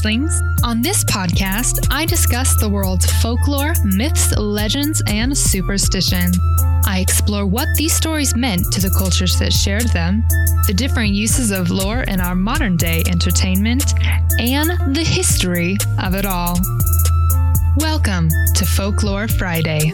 changelings. On this podcast, I discuss the world's folklore, myths, legends, and superstition. I explore what these stories meant to the cultures that shared them, the different uses of lore in our modern day entertainment, and the history of it all. Welcome to Folklore Friday.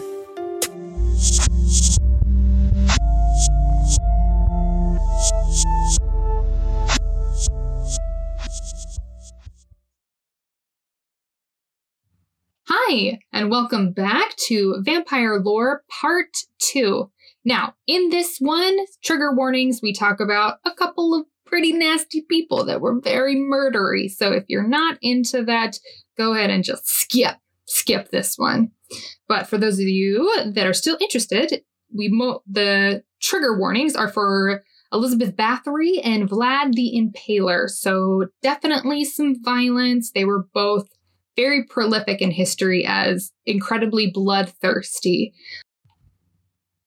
Hi, and welcome back to Vampire Lore Part 2. Now, in this one, trigger warnings, we talk about a couple of pretty nasty people that were very murdery. So if you're not into that, go ahead and just skip, skip this one. But for those of you that are still interested, we mo- the trigger warnings are for Elizabeth Bathory and Vlad the Impaler. So definitely some violence. They were both very prolific in history as incredibly bloodthirsty.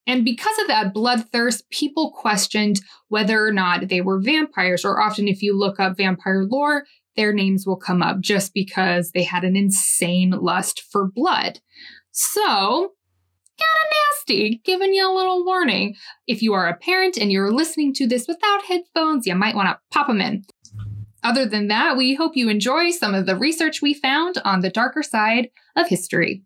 And because of that bloodthirst, people questioned whether or not they were vampires, or often if you look up vampire lore, their names will come up just because they had an insane lust for blood. So, kind of nasty, giving you a little warning. If you are a parent and you're listening to this without headphones, you might want to pop them in. Other than that, we hope you enjoy some of the research we found on the darker side of history.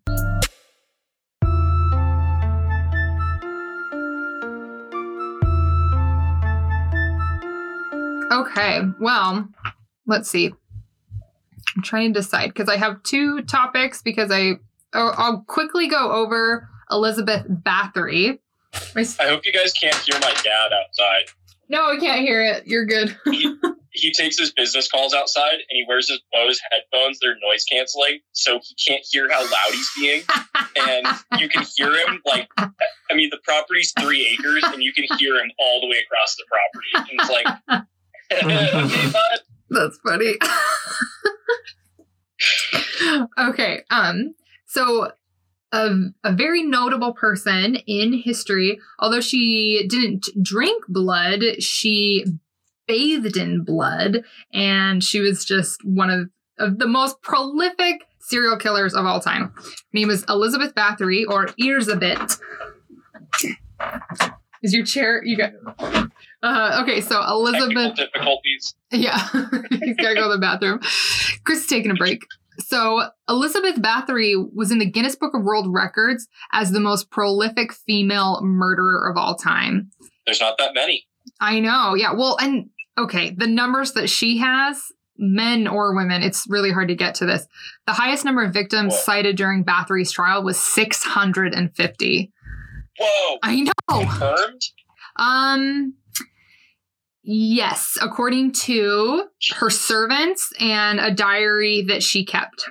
Okay, well, let's see. I'm trying to decide because I have two topics because I oh, I'll quickly go over Elizabeth Bathory. I hope you guys can't hear my dad outside. No, I can't hear it. You're good. he, takes his business calls outside and he wears his Bose headphones. They're noise canceling, so he can't hear how loud he's being. and you can hear him like, I mean, the property's three acres, and you can hear him all the way across the property. And it's like, okay, bud. That's funny. okay. Um. So a, a very notable person in history. Although she didn't drink blood, she bathed in blood, and she was just one of, of the most prolific serial killers of all time. Her name is Elizabeth Bathory, or Erzsébet. Is your chair? You got. Uh, okay, so Elizabeth. Technical difficulties. Yeah, he's got to go to the bathroom. Chris is taking a break. So, Elizabeth Bathory was in the Guinness Book of World Records as the most prolific female murderer of all time. There's not that many. I know. Yeah. Well, and okay, the numbers that she has, men or women, it's really hard to get to this. The highest number of victims Whoa. cited during Bathory's trial was 650. Whoa. I know. Confirmed? Um, yes, according to her servants and a diary that she kept.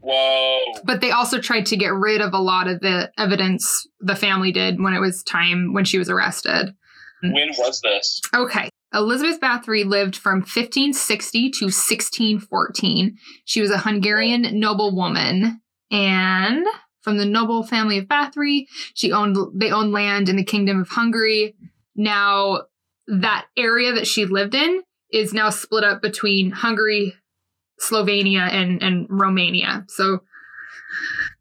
Whoa. But they also tried to get rid of a lot of the evidence the family did when it was time when she was arrested. When was this? Okay. Elizabeth Bathory lived from 1560 to 1614. She was a Hungarian noblewoman and from the noble family of Bathory, she owned they owned land in the kingdom of Hungary. Now that area that she lived in is now split up between Hungary, Slovenia and and Romania. So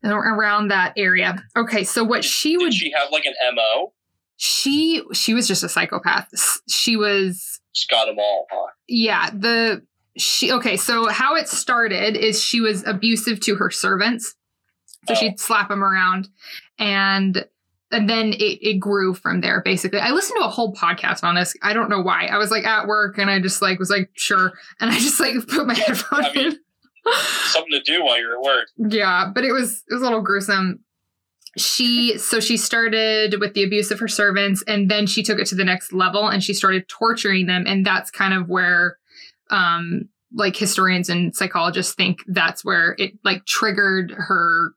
around that area. Okay, so what she Did would she have like an MO? She she was just a psychopath. She was Just got them all, huh? yeah, the she okay, so how it started is she was abusive to her servants. So Oh. she'd slap them around and and then it, it grew from there basically. I listened to a whole podcast on this. I don't know why. I was like at work and I just like was like sure and I just like put my headphone I mean- in. Something to do while you're at work. Yeah, but it was it was a little gruesome. She so she started with the abuse of her servants and then she took it to the next level and she started torturing them and that's kind of where um like historians and psychologists think that's where it like triggered her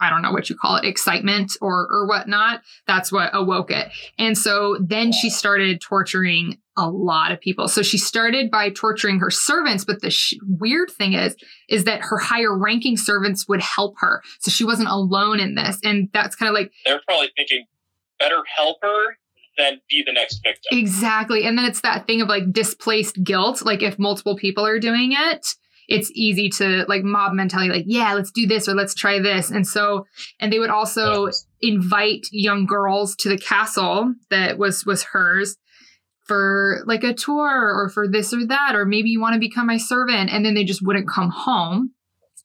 I don't know what you call it, excitement or or whatnot. That's what awoke it. And so then she started torturing a lot of people. So she started by torturing her servants, but the sh- weird thing is is that her higher ranking servants would help her. So she wasn't alone in this. And that's kind of like They're probably thinking, better help her than be the next victim. exactly. And then it's that thing of like displaced guilt. Like if multiple people are doing it, it's easy to like mob mentality, like, yeah, let's do this or let's try this. And so, and they would also invite young girls to the castle that was was hers for like a tour or for this or that or maybe you want to become my servant and then they just wouldn't come home.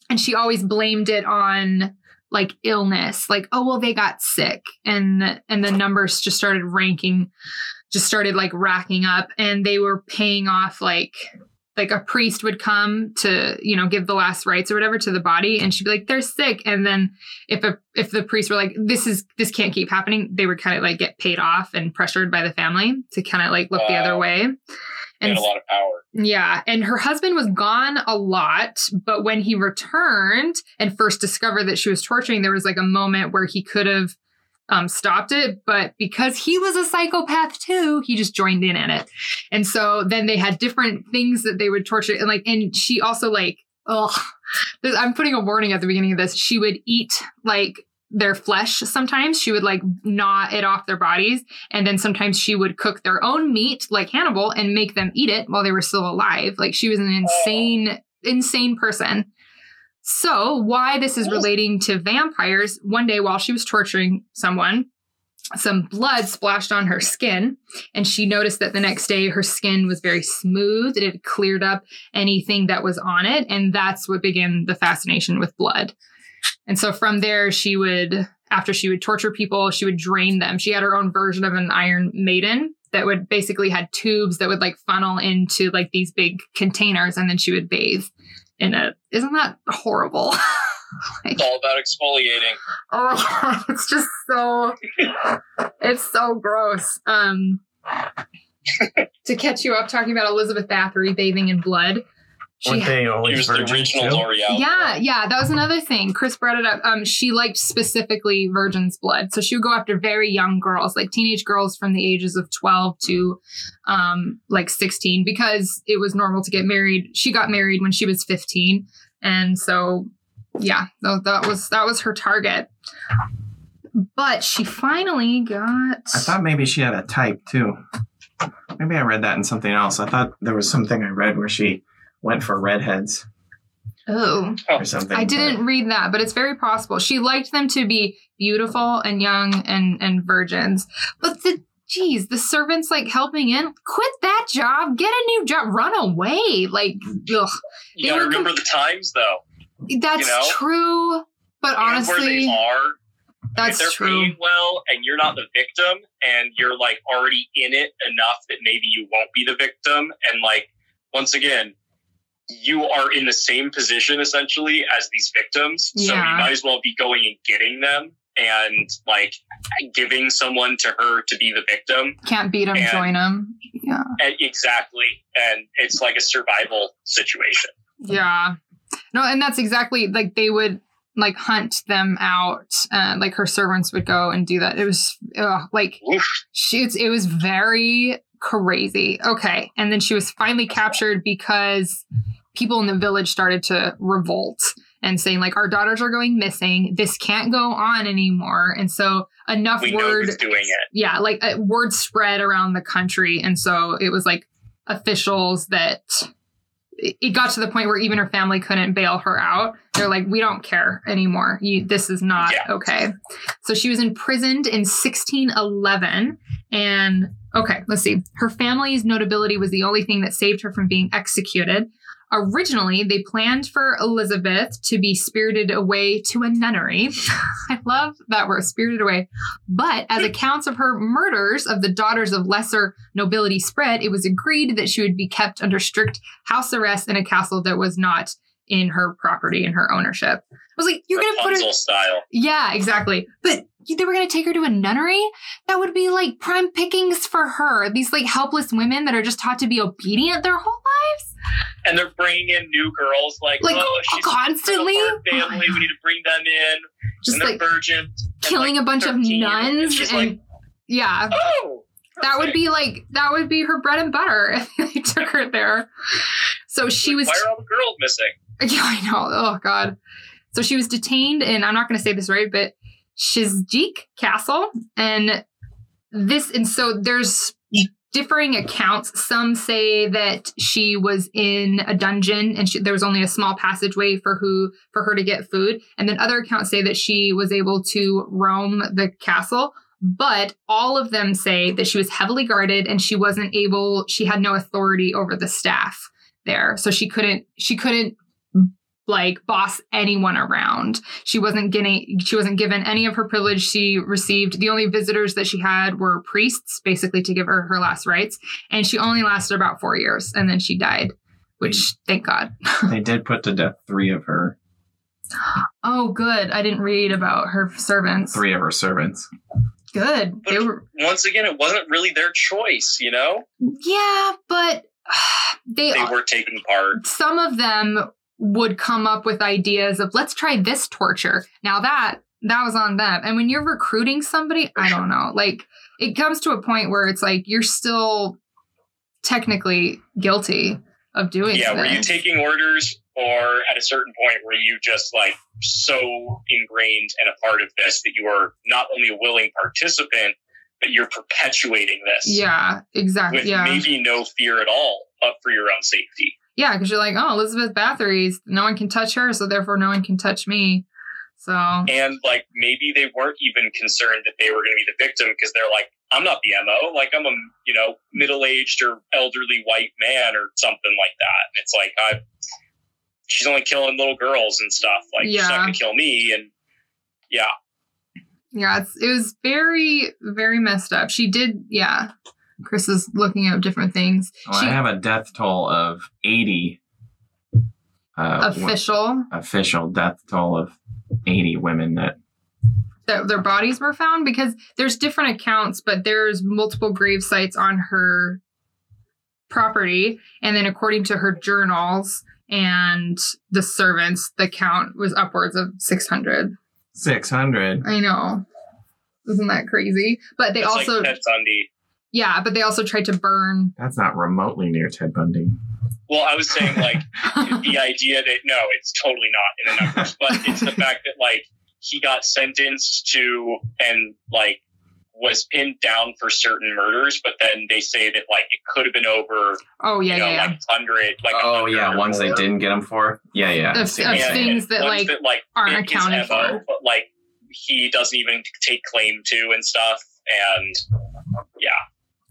And she always blamed it on like illness like oh well they got sick and and the numbers just started ranking just started like racking up and they were paying off like like a priest would come to you know give the last rites or whatever to the body and she'd be like they're sick. And then if a if the priests were like this is this can't keep happening they would kind of like get paid off and pressured by the family to kind of like look the other way. And a lot of power. yeah, and her husband was gone a lot, but when he returned and first discovered that she was torturing, there was like a moment where he could have um, stopped it, but because he was a psychopath too, he just joined in in it. And so then they had different things that they would torture, and like, and she also like, oh, I'm putting a warning at the beginning of this. She would eat like their flesh sometimes she would like gnaw it off their bodies and then sometimes she would cook their own meat like hannibal and make them eat it while they were still alive like she was an insane insane person so why this is relating to vampires one day while she was torturing someone some blood splashed on her skin and she noticed that the next day her skin was very smooth it had cleared up anything that was on it and that's what began the fascination with blood. And so from there, she would, after she would torture people, she would drain them. She had her own version of an Iron Maiden that would basically had tubes that would like funnel into like these big containers, and then she would bathe in it. Isn't that horrible? It's all about exfoliating. oh it's just so, it's so gross. Um, to catch you up, talking about Elizabeth Bathory bathing in blood. She Weren't they He always was the virgins original too? L'Oreal. Yeah, yeah, that was another thing. Chris brought it up. Um, she liked specifically virgin's blood, so she would go after very young girls, like teenage girls from the ages of twelve to, um, like sixteen, because it was normal to get married. She got married when she was fifteen, and so, yeah, tha- that was that was her target. But she finally got. I thought maybe she had a type too. Maybe I read that in something else. I thought there was something I read where she went for redheads oh, or something. I didn't read that, but it's very possible. She liked them to be beautiful and young and and virgins. But the geez, the servants like helping in, quit that job, get a new job, run away. Like, ugh, You gotta were remember the times though. that's You know? true. But and where honestly, they are. that's if they're true. paying well and you're not the victim and you're like already in it enough that maybe you won't be the victim and like once again you are in the same position essentially as these victims so you might as well be going and getting them and like giving someone to her to be the victim Can't beat them, and- join them. Yeah, and exactly and it's like a survival situation yeah. No, and that's exactly like they would like hunt them out. Uh, like her servants would go and do that. It was ugh, like she it was very crazy okay and then she was finally captured because people in the village started to revolt and saying like our daughters are going missing. This can't go on anymore. And so enough we word doing it. Yeah like uh, word spread around the country. And so it was like officials that it it got to the point where even her family couldn't bail her out. They're like we don't care anymore. You this is not Yeah. okay. So she was imprisoned in 1611 and okay let's see. Her family's notability was the only thing that saved her from being executed originally they planned for elizabeth to be spirited away to a nunnery i love that word spirited away but as accounts of her murders of the daughters of lesser nobility spread, it was agreed that she would be kept under strict house arrest in a castle that was not in her property and her ownership. I was like, you're going to put her. Style Yeah, exactly. But they were going to take her to a nunnery? That would be like prime pickings for her. These like helpless women that are just taught to be obedient their whole lives? and they're bringing in new girls like, Like, oh, oh she's constantly? Oh family we need to bring them in Just and like virgins killing like, a bunch of 13, and nuns. And like, yeah. oh That would be like that would be her bread and butter if they took her there. So she was why are all the girls missing Yeah, I know. Oh God. So she was detained and I'm not gonna say this right, but Shizjik Castle. And this and so there's differing accounts. Some say that she was in a dungeon and she, there was only a small passageway for who for her to get food, and then other accounts say that she was able to roam the castle. But all of them say that she was heavily guarded and she wasn't able. She had no authority over the staff there, so she couldn't. She couldn't like boss anyone around. She wasn't getting she wasn't given any of her privilege she received. The only visitors that she had were priests basically to give her her last rites and she only lasted about 4 years and then she died, which thank God. they did put to death three of her Oh good. I didn't read about her servants. three of her servants. Good. They But- were Once again, it wasn't really their choice, you know? Yeah, but they, They were taking part. some of them would come up with ideas of let's try this torture. Now that that was on them. And when you're recruiting somebody, I don't know. Like it comes to a point where it's like you're still technically guilty of doing Yeah, were you taking orders or at a certain point were you just like so ingrained and a part of this that you are not only a willing participant, but you're perpetuating this Yeah, exactly. with Yeah. maybe no fear at all up for your own safety. Yeah, because you're like, oh, Elizabeth Bathory's no one can touch her, so therefore no one can touch me. So And like maybe they weren't even concerned that they were going to be the victim because they're like, I'm not the MO. Like I'm a you know middle aged or elderly white man or something like that. And it's like I, she's only killing little girls and stuff. Like she's not going to kill me. And yeah, Yeah, it's, it was very, very messed up. She did, yeah. Chris is looking up different things. Well, She- I have a death toll of 80. Uh, wo- Official official death toll of 80 women that that their bodies were found because there's different accounts, but there's multiple grave sites on her property, and then according to her journals and the servants, the count was upwards of 600. 600. I know. Isn't that crazy? But they it's also, like Ted Bundy. Yeah, but they also tried to burn. That's not remotely near Ted Bundy. Well, I was saying like the idea that no, it's totally not in the numbers, but it's the fact that like he got sentenced to and like was pinned down for certain murders, but then they say that like it could have been over, oh, yeah, you know, yeah, yeah. like hundred, like oh, 100 yeah, ones they didn't get him for. Yeah, yeah. Of- I've of that. And- things and that, like, that, like aren't fit his accounted MO, for. but like he doesn't even take claim to and stuff. And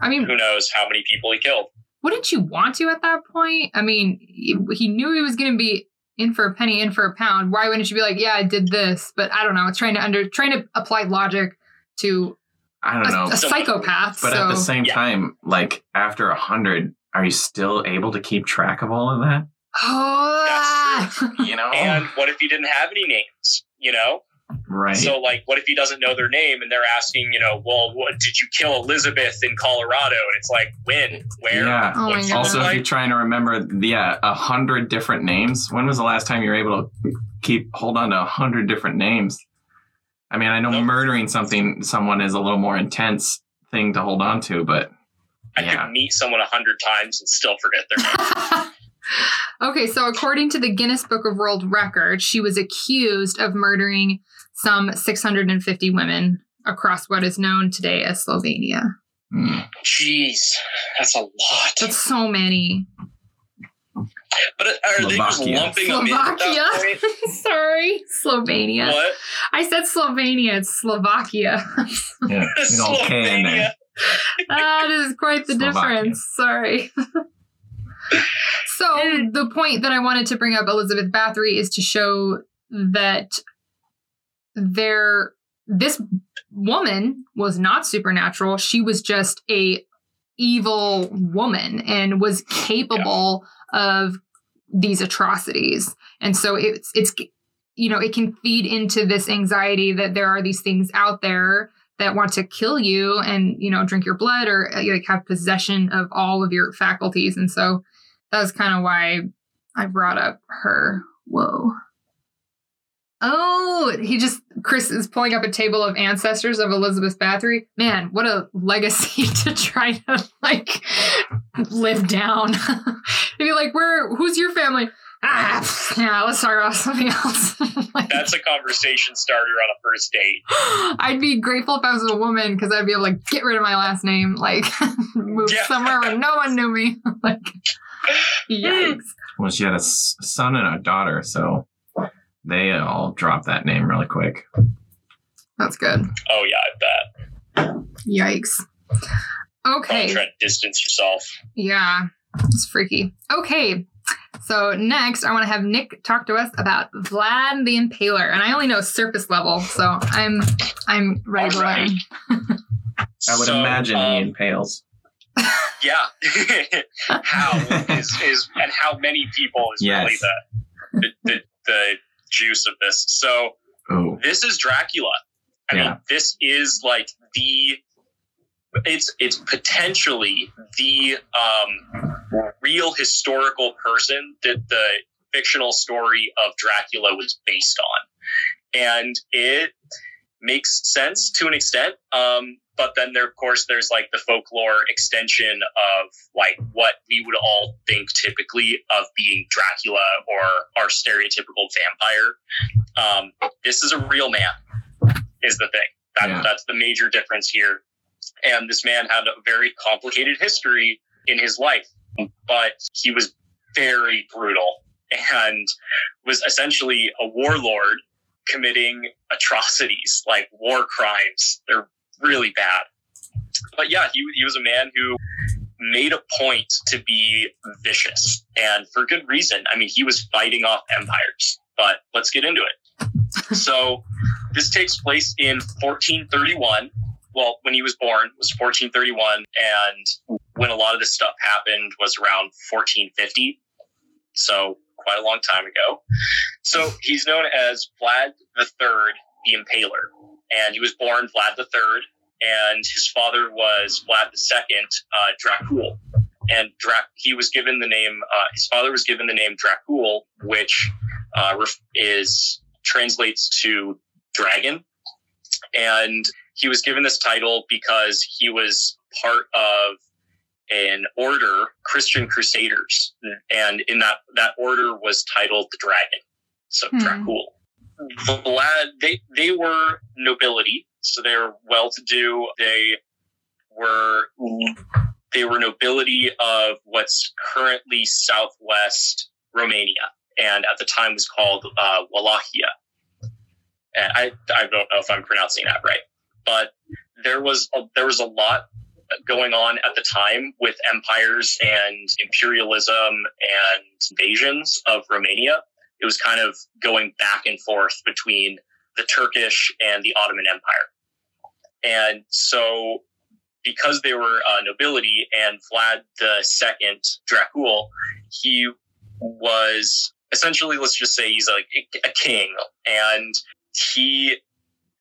I mean, who knows how many people he killed. wouldn't you want to at that point? I mean, he, he knew he was going to be in for a penny, in for a pound. Why wouldn't you be like, yeah, I did this? But I don't know. It's trying to under trying to apply logic to I don't know. a psychopath. but so at the same Yeah. time, like after a 100, are you still able to keep track of all of that? oh, that's true. Ah. You know? And what if he didn't have any names? You know, right. So, like, what if he doesn't know their name and they're asking, you know, well, what, did you kill Elizabeth in Colorado? And it's like, when, where? Yeah. Oh my what's God. also, if like? you're trying to remember, yeah, a hundred different names. When was the last time you were able to keep hold on to a hundred different names? I mean, I know Nope. murdering something someone is a little more intense thing to hold on to, but I yeah. could meet someone a hundred times and still forget their name. okay, so according to the Guinness Book of World Records, she was accused of murdering some 650 women across what is known today as Slovenia. Jeez, that's a lot. That's so many. But are they just Slovakia. lumping them in at Slovakia. Sorry, Slovenia. What? I said Slovenia. It's Slovakia. yeah, big old K in there. that is quite the Slovakia. difference. Sorry. so the point that I wanted to bring up Elizabeth Bathory is to show that there this woman was not supernatural. She was just a evil woman and was capable of these atrocities. And so it's it's you know, it can feed into this anxiety that there are these things out there that want to kill you and you know drink your blood or uh, like have possession of all of your faculties and so that was kind of why i brought up her whoa oh he just chris is pulling up a table of ancestors of elizabeth bathory man what a legacy to try to like live down to be like where who's your family ah, yeah, let's talk about something else. Like, That's a conversation starter on a first date. I'd be grateful if I was a woman because I'd be able to get rid of my last name, like move Yeah. somewhere where no one knew me. like, yikes. Well, she had a son and a daughter, so they all drop that name really quick. That's good. Oh yeah, I bet. Yikes. Okay. Don't try to distance yourself. Yeah, it's freaky. Okay, so next I want to have Nick talk to us about Vlad the Impaler, and I only know surface level, so I'm I'm ready to learn. I would So, imagine he um, impales. Yeah. how is is and how many people is Yes. really the, the the the juice of this. So Oh, this is Dracula. I Yeah. mean, this is like the it's it's potentially the um, real historical person that the fictional story of Dracula was based on, and it makes sense to an extent. Um, but then there, of course, there's like the folklore extension of like what we would all think typically of being Dracula or our stereotypical vampire. Um, this is a real man, is the thing. That, Yeah. That's the major difference here. And this man had a very complicated history in his life, but he was very brutal and was essentially a warlord committing atrocities like war crimes. They're really bad. But yeah, he, he was a man who made a point to be vicious and for good reason. I mean, he was fighting off empires, but let's get into it. so this takes place in 1431. Well, when he was born was 1431, and when a lot of this stuff happened was around 1450. So quite a long time ago. So he's known as Vlad the Third, the Impaler, and he was born Vlad the Third, and his father was Vlad the Second, uh, Dracul. And Drac, he was given the name. Uh, his father was given the name Dracul, which uh, ref- is translates to dragon, and he was given this title because he was part of an order, Christian Crusaders, and in that that order was titled the Dragon. So Hmm. Dracul. Vlad, they they were nobility, so they were well to do. They were they were nobility of what's currently southwest Romania, and at the time was called uh, Wallachia. And I I don't know if I'm pronouncing that right, but there was a, there was a lot going on at the time with empires and imperialism and invasions of Romania. It was kind of going back and forth between the Turkish and the Ottoman Empire. And so, because they were uh, nobility and Vlad the Second Dracul, he was essentially, let's just say, he's like a, king, and he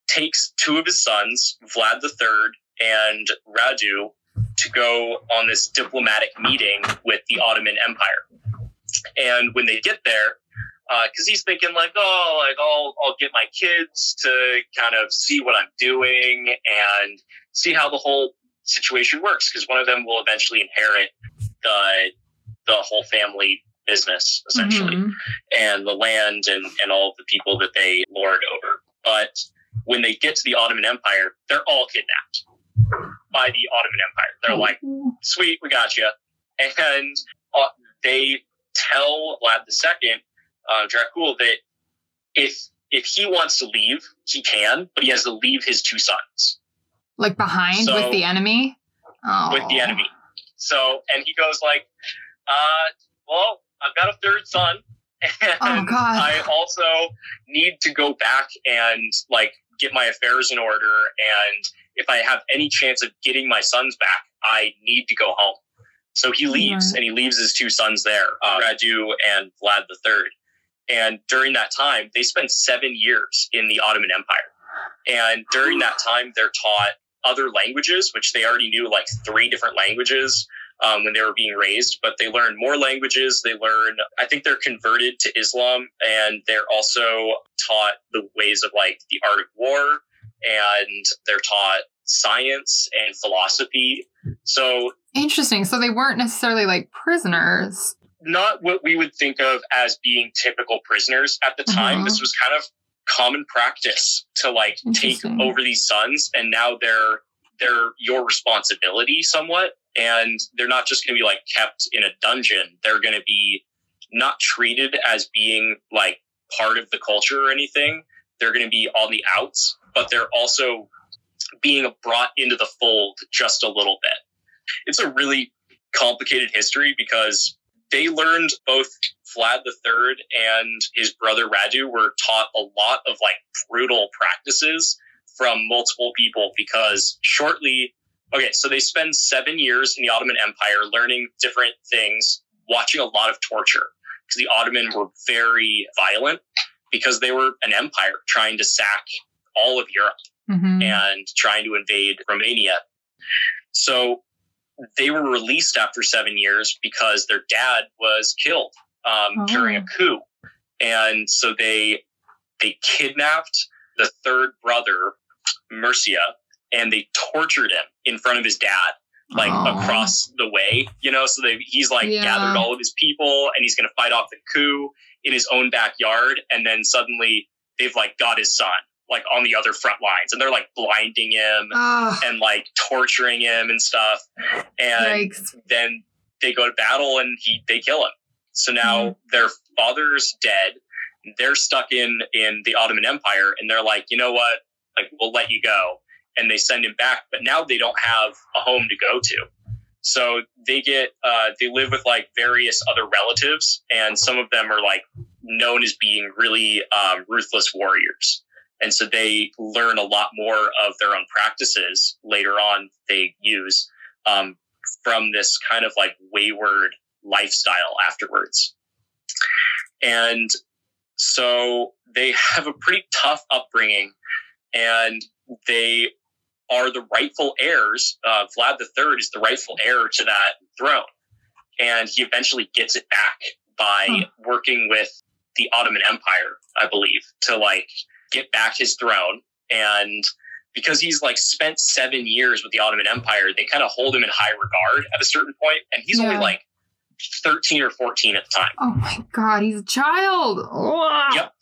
takes two of his sons, Vlad Third and Radu, to go on this diplomatic meeting with the Ottoman Empire. And when they get there, because he's thinking like, oh, like I'll I'll get my kids to kind of see what I'm doing and see how the whole situation works, because one of them will eventually inherit the the whole family business essentially Mhm. and the land and, and all of the people that they lord over. But when they get to the Ottoman Empire, they're all kidnapped by the Ottoman Empire. They're like, sweet, we got you. And uh, they tell Vlad II, uh, Dracul, that if if he wants to leave, he can, but he has to leave his two sons like behind So- with the enemy. Oh. with the enemy. So, and he goes like, uh, well, I've got a third son. And Oh, God. I also need to go back and like get my affairs in order. And if I have any chance of getting my sons back, I need to go home. So he leaves Right. and he leaves his two sons there, uh, Radu and Vlad the Third. And during that time, they spend seven years in the Ottoman Empire. And during that time, they're taught other languages, which they already knew like three different languages um, when they were being raised, but they learn more languages. They learn, I think they're converted to Islam and they're also taught the ways of like the art of war and they're taught science and philosophy. So Interesting. So they weren't necessarily like prisoners. Not what we would think of as being typical prisoners at the time. Uh-huh. This was kind of common practice to like take over these sons, and now they're they're your responsibility somewhat, and they're not just going to be like kept in a dungeon. They're going to be not treated as being like part of the culture or anything. They're going to be on the outs, but they're also being brought into the fold just a little bit. It's a really complicated history because they learned both Vlad III and his brother Radu were taught a lot of like brutal practices from multiple people because shortly okay so they spend seven years in the ottoman empire learning different things watching a lot of torture because the ottoman were very violent because they were an empire trying to sack all of europe Mhm. and trying to invade Romania. So they were released after seven years because their dad was killed um, Oh. during a coup, and so they they kidnapped the third brother, Mircea, and they tortured him in front of his dad, like Aw. across the way. You know, so they, he's like Yeah. gathered all of his people, and he's going to fight off the coup in his own backyard, and then suddenly they've like got his son like on the other front lines and they're like blinding him Ah, and like torturing him and stuff. And yikes. then they go to battle and he they kill him. So now Mhm. their father's dead. They're stuck in in the ottoman empire and they're like you know what? Like we'll let you go. And they send him back but now they don't have a home to go to. So they get uh they live with like various other relatives and some of them are like known as being really um, ruthless warriors and so they learn a lot more of their own practices later on they use um, from this kind of like wayward lifestyle afterwards. And so they have a pretty tough upbringing and they are the rightful heirs. Uh, Vlad III is the rightful heir to that throne. And he eventually gets it back by Huh. working with the Ottoman Empire, I believe, to like get back his throne. And because he's like spent seven years with the Ottoman Empire, they kind of hold him in high regard at a certain point, and he's only like thirteen or fourteen at the time, Oh my god, he's a child. Ugh. Yep.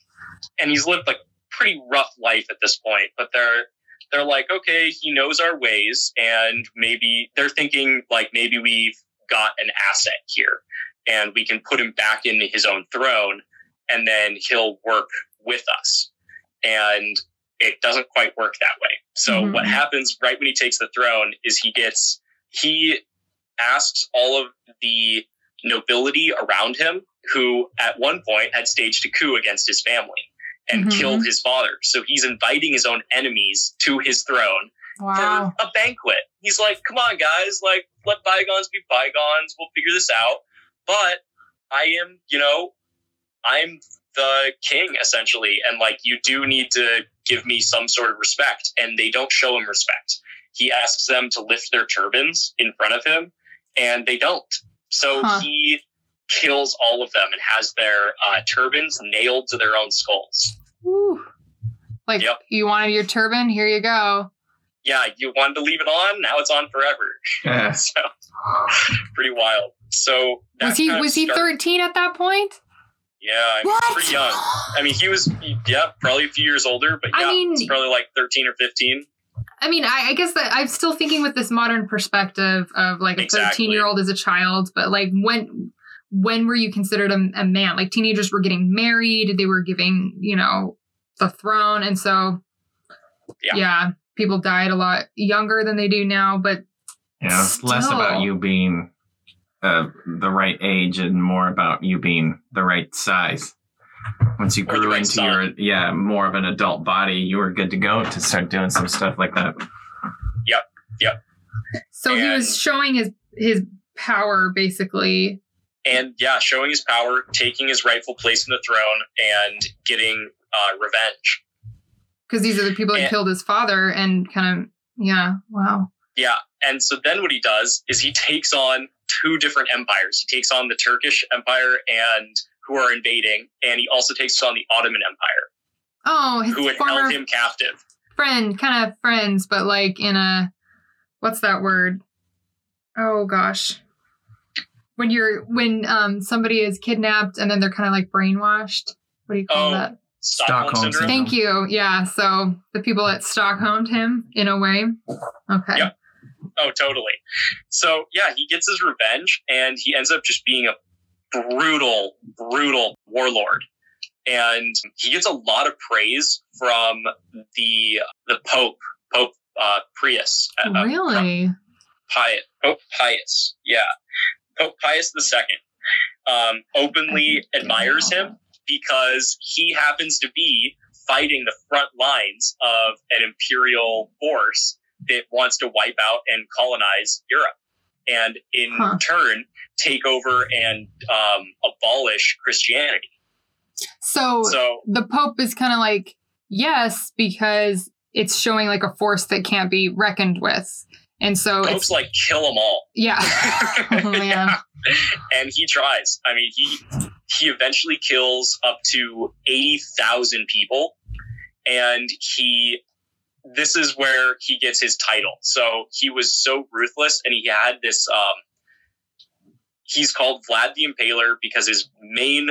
and he's lived like pretty rough life at this point. But they're they're like, okay, he knows our ways, and maybe they're thinking like maybe we've got an asset here, and we can put him back in his own throne, and then he'll work with us. And it doesn't quite work that way. So Mhm. what happens right when he takes the throne is he gets he asks all of the nobility around him who at one point had staged a coup against his family and Mhm. killed his father. So he's inviting his own enemies to his throne Wow. for a banquet. He's like, "Come on, guys! Like, let bygones be bygones. We'll figure this out." But I am, you know, I'm the king essentially, and like, you do need to give me some sort of respect. And they don't show him respect. He asks them to lift their turbans in front of him, and they don't. So Huh. he kills all of them and has their uh, turbans nailed to their own skulls. Woo. Like Yep. you wanted your turban, here you go. Yeah, you wanted to leave it on, now it's on forever. Yeah. so pretty wild. So Was he was he start- 13 at that point? Yeah, I mean, pretty young. I mean, he was yeah, probably a few years older, but I yeah, mean- he's probably like thirteen or fifteen. I mean, I, I guess that I'm still thinking with this modern perspective of like a Exactly. 13 year old as a child, but like when when were you considered a, a man? Like teenagers were getting married, they were giving you know the throne, and so Yeah. people died a lot younger than they do now. But yeah, know, it's less about you being uh, the right age and more about you being the right size. Once you Or grew into son. your yeah more of an adult body, you were good to go to start doing some stuff like that. Yep, yep. So he was showing his his power basically. And yeah, showing his power, taking his rightful place in the throne, and getting uh, revenge. Because these are the people that And- killed his father, and kind of yeah, wow. Yeah, and so then what he does is he takes on two different empires. He takes on the Turkish Empire and who are invading, and he also takes on the Ottoman Empire, Oh, his who had held him captive. friend, kind of friends, but like in a what's that word? Oh gosh. when you're when um somebody is kidnapped and then they're kind of like brainwashed. What do you call Oh, that? Stockholm, Stockholm syndrome. Thank you. Yeah. So the people that Stockholmed him in a way. Okay. Yep. Oh, totally. So yeah, he gets his revenge, and he ends up just being a brutal, brutal warlord. And he gets a lot of praise from the the Pope, Pope uh, Prius, uh, uh, Really? Pius, Pope Pius, yeah, Pope Pius Second, um, openly admires him because he happens to be fighting the front lines of an imperial force that wants to wipe out and colonize Europe, and in Huh. turn take over and um, abolish Christianity. So, So the Pope is kind of like, yes, because it's showing like a force that can't be reckoned with. And so popes it's, like kill them all. yeah. oh, man. and he tries. I mean, he he eventually kills up to eighty thousand people, and he. This is where he gets his title. So he was so ruthless, and he had this. Um, he's called Vlad the Impaler because his main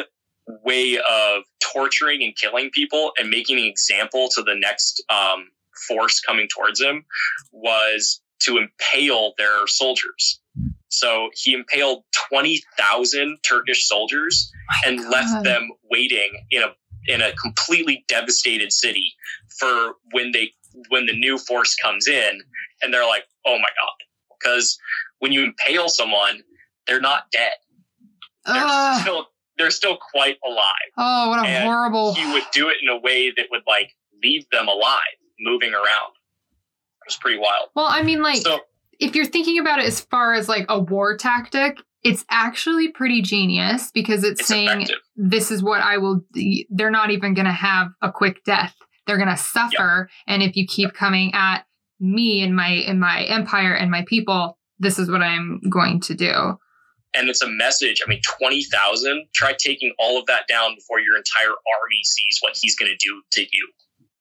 way of torturing and killing people and making an example to the next um, force coming towards him was to impale their soldiers. So he impaled 20,000 Turkish soldiers and God. left them waiting in a in a completely devastated city for when they when the new force comes in and they're like, "Oh my god." Cuz when you impale someone, they're not dead. They're Ugh. still they're still quite alive. oh, what a and horrible. He would do it in a way that would like leave them alive, moving around. It was pretty wild. Well, I mean, like, so if you're thinking about it as far as like a war tactic, it's actually pretty genius because it's, it's saying effective. this is what I will. They're not even going to have a quick death. They're going to suffer, and if you keep coming at me and my and my empire and my people, this is what I'm going to do. and it's a message. I mean, twenty thousand. Try taking all of that down before your entire army sees what he's going to do to you.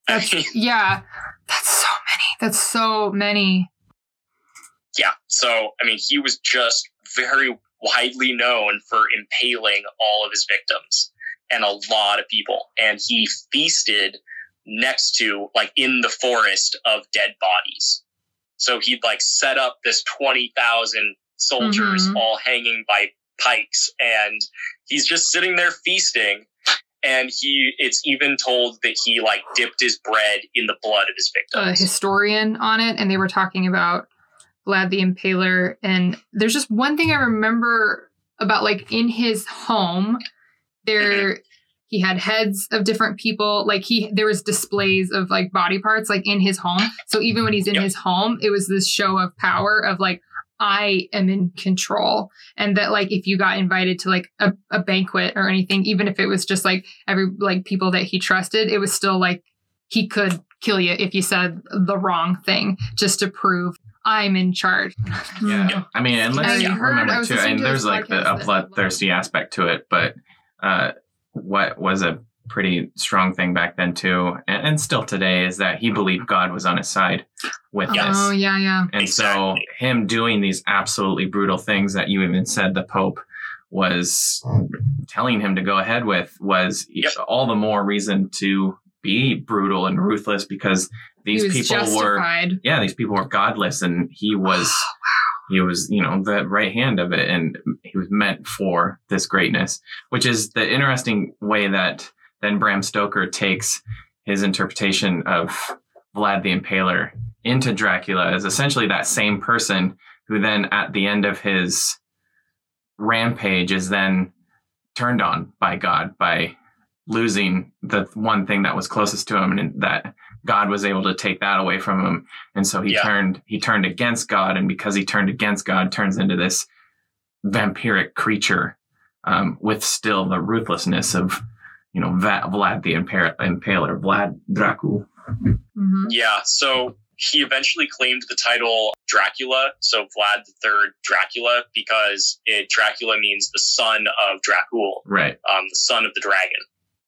That's- Yeah, that's so many. That's so many. yeah. So, I mean, he was just very widely known for impaling all of his victims and a lot of people. And he feasted next to, like, in the forest of dead bodies. So he'd like set up this twenty thousand soldiers Mhm. all hanging by pikes, and he's just sitting there feasting. And he, it's even told that he like dipped his bread in the blood of his victims. a historian on it, and they were talking about Vlad the Impaler. And there's just one thing I remember about like in his home, there he had heads of different people. Like he there was displays of like body parts like in his home. So even when he's in Yep. his home, it was this show of power of like I am in control. And that like if you got invited to like a, a banquet or anything, even if it was just like every like people that he trusted, it was still like he could kill you if you said the wrong thing just to prove I'm in charge. Yeah. I mean, and let's I remember I was too. listening And there's like the, a bloodthirsty aspect to it, but uh, what was a pretty strong thing back then too, and, and still today, is that he believed God was on his side with Yes. this. Oh yeah, yeah. And so him doing these absolutely brutal things that you even said the Pope was telling him to go ahead with was Yep. all the more reason to be brutal and ruthless because these he was people were yeah, these people were godless and he was he was, you know, the right hand of it and he was meant for this greatness, which is the interesting way that then Bram Stoker takes his interpretation of Vlad the Impaler into Dracula as essentially that same person who then at the end of his rampage is then turned on by God by losing the one thing that was closest to him and that God was able to take that away from him and so he Yeah. turned he turned against God and because he turned against God turns into this vampiric creature um, with still the ruthlessness of you know Va- Vlad the Impar- Impaler Vlad Dracul Mhm. Yeah, so he eventually claimed the title Dracula, so Vlad the Third Dracula, because it Dracula means the son of Dracul, right um, the son of the dragon.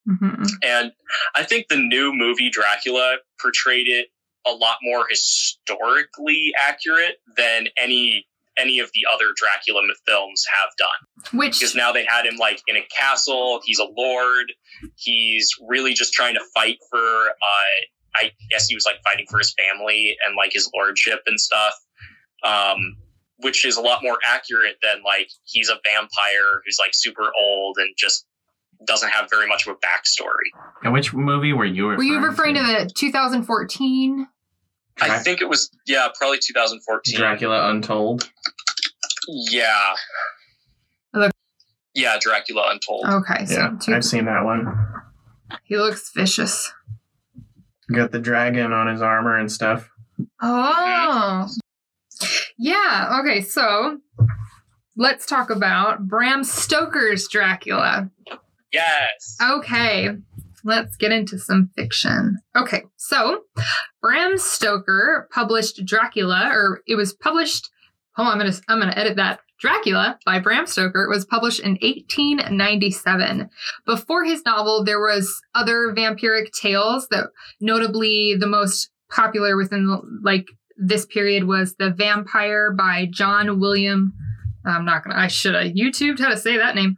Mhm. And I think the new movie Dracula portrayed it a lot more historically accurate than any any of the other Dracula films have done. Which Because now they had him like in a castle. He's a lord. He's really just trying to fight for. Uh, I guess he was like fighting for his family and like his lordship and stuff. Um, which is a lot more accurate than like he's a vampire who's like super old and just doesn't have very much of a backstory. And which movie were you referring were you referring to the 2014? I think it was yeah, probably 2014. Dracula Untold? Yeah. Look- Yeah, Dracula Untold. Okay, so Yeah, two- I've seen that one. he looks vicious. Got the dragon on his armor and stuff. Oh. Yeah, okay, so let's talk about Bram Stoker's Dracula. Yes. Okay, let's get into some fiction. Okay, so Bram Stoker published Dracula, or it was published. Hold on, I'm gonna I'm gonna edit that. Dracula by Bram Stoker was published in 1897. Before his novel, there was other vampiric tales that, notably, the most popular within like this period was The Vampire by John William. I'm not gonna. I should have YouTubed how to say that name.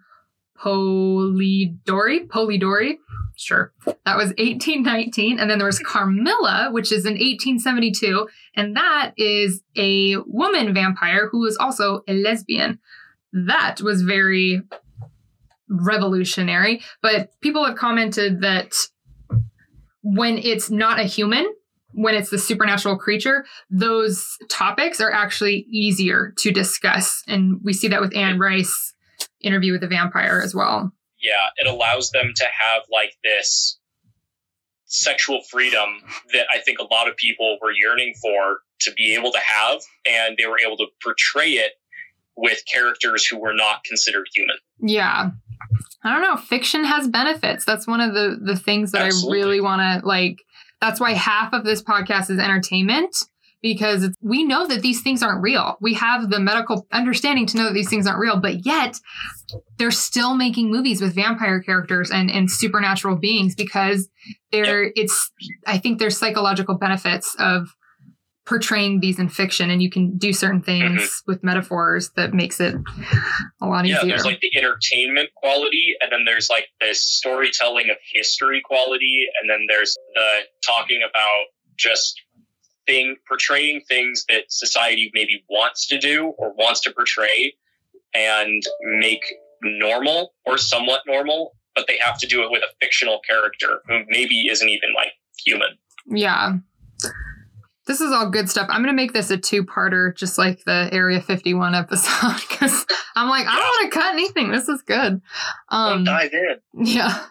Polidori. Polidori. Sure. That was 1819. And then there was Carmilla, which is in 1872. And that is a woman vampire who is also a lesbian. That was very revolutionary. But people have commented that when it's not a human, when it's the supernatural creature, those topics are actually easier to discuss. And we see that with Anne Rice interview with the vampire as well. Yeah, it allows them to have like this sexual freedom that I think a lot of people were yearning for to be able to have, and they were able to portray it with characters who were not considered human. Yeah. I don't know. Fiction has benefits. That's one of the the things that Absolutely. I really want to like. That's why half of this podcast is entertainment because it's, we know that these things aren't real. We have the medical understanding to know that these things aren't real, but yet they're still making movies with vampire characters and and supernatural beings because there it's I think there's psychological benefits of portraying these in fiction and you can do certain things mm-hmm. with metaphors that makes it a lot Yeah, easier. there's like the entertainment quality, and then there's like the storytelling of history quality, and then there's the talking about just thing portraying things that society maybe wants to do or wants to portray and make normal or somewhat normal, but they have to do it with a fictional character who maybe isn't even like human. Yeah. This is all good stuff. I'm going to make this a two parter, just like the Area 51 episode, because I'm like, I don't want to cut anything. This is good. Um, dive in. yeah.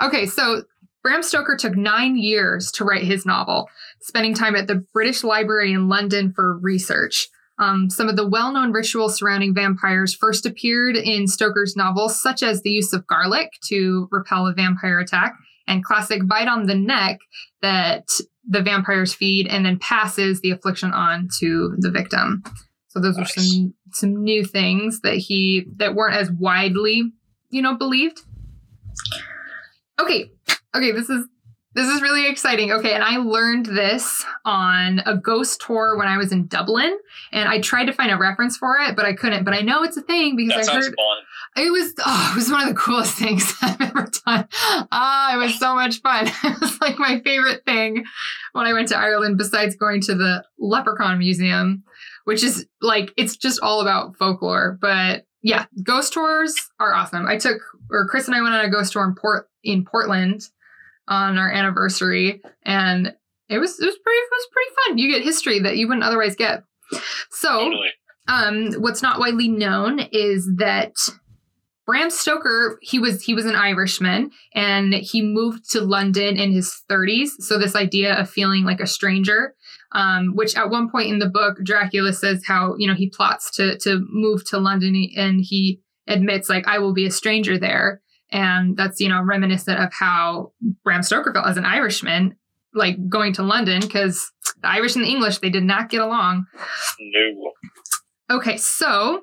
Okay, so Bram Stoker took nine years to write his novel, spending time at the British Library in London for research. Um, some of the well known rituals surrounding vampires first appeared in Stoker's novels, such as the use of garlic to repel a vampire attack, and classic bite on the neck that the vampires feed and then passes the affliction on to the victim. So those Nice. are some some new things that he that weren't as widely, you know, believed. Okay. Okay, this is this is really exciting. Okay, and I learned this on a ghost tour when I was in Dublin, and I tried to find a reference for it, but I couldn't. But I know it's a thing because That I heard fun. it was oh, it was one of the coolest things I've ever done. Ah, it was so much fun. It was like my favorite thing when I went to Ireland, besides going to the Leprechaun Museum, which is like it's just all about folklore. But yeah, ghost tours are awesome. I took or Chris and I went on a ghost tour in Port in Portland on our anniversary, and it was it was pretty it was pretty fun. You get history that you wouldn't otherwise get. So Totally. um, what's not widely known is that Bram Stoker he was he was an Irishman and he moved to London in his 30s. So this idea of feeling like a stranger, um, which at one point in the book Dracula says how you know he plots to to move to London and he admits like I will be a stranger there, and that's you know reminiscent of how Bram Stoker felt as an Irishman. Like going to London because the Irish and the English they did not get along. No. Okay, so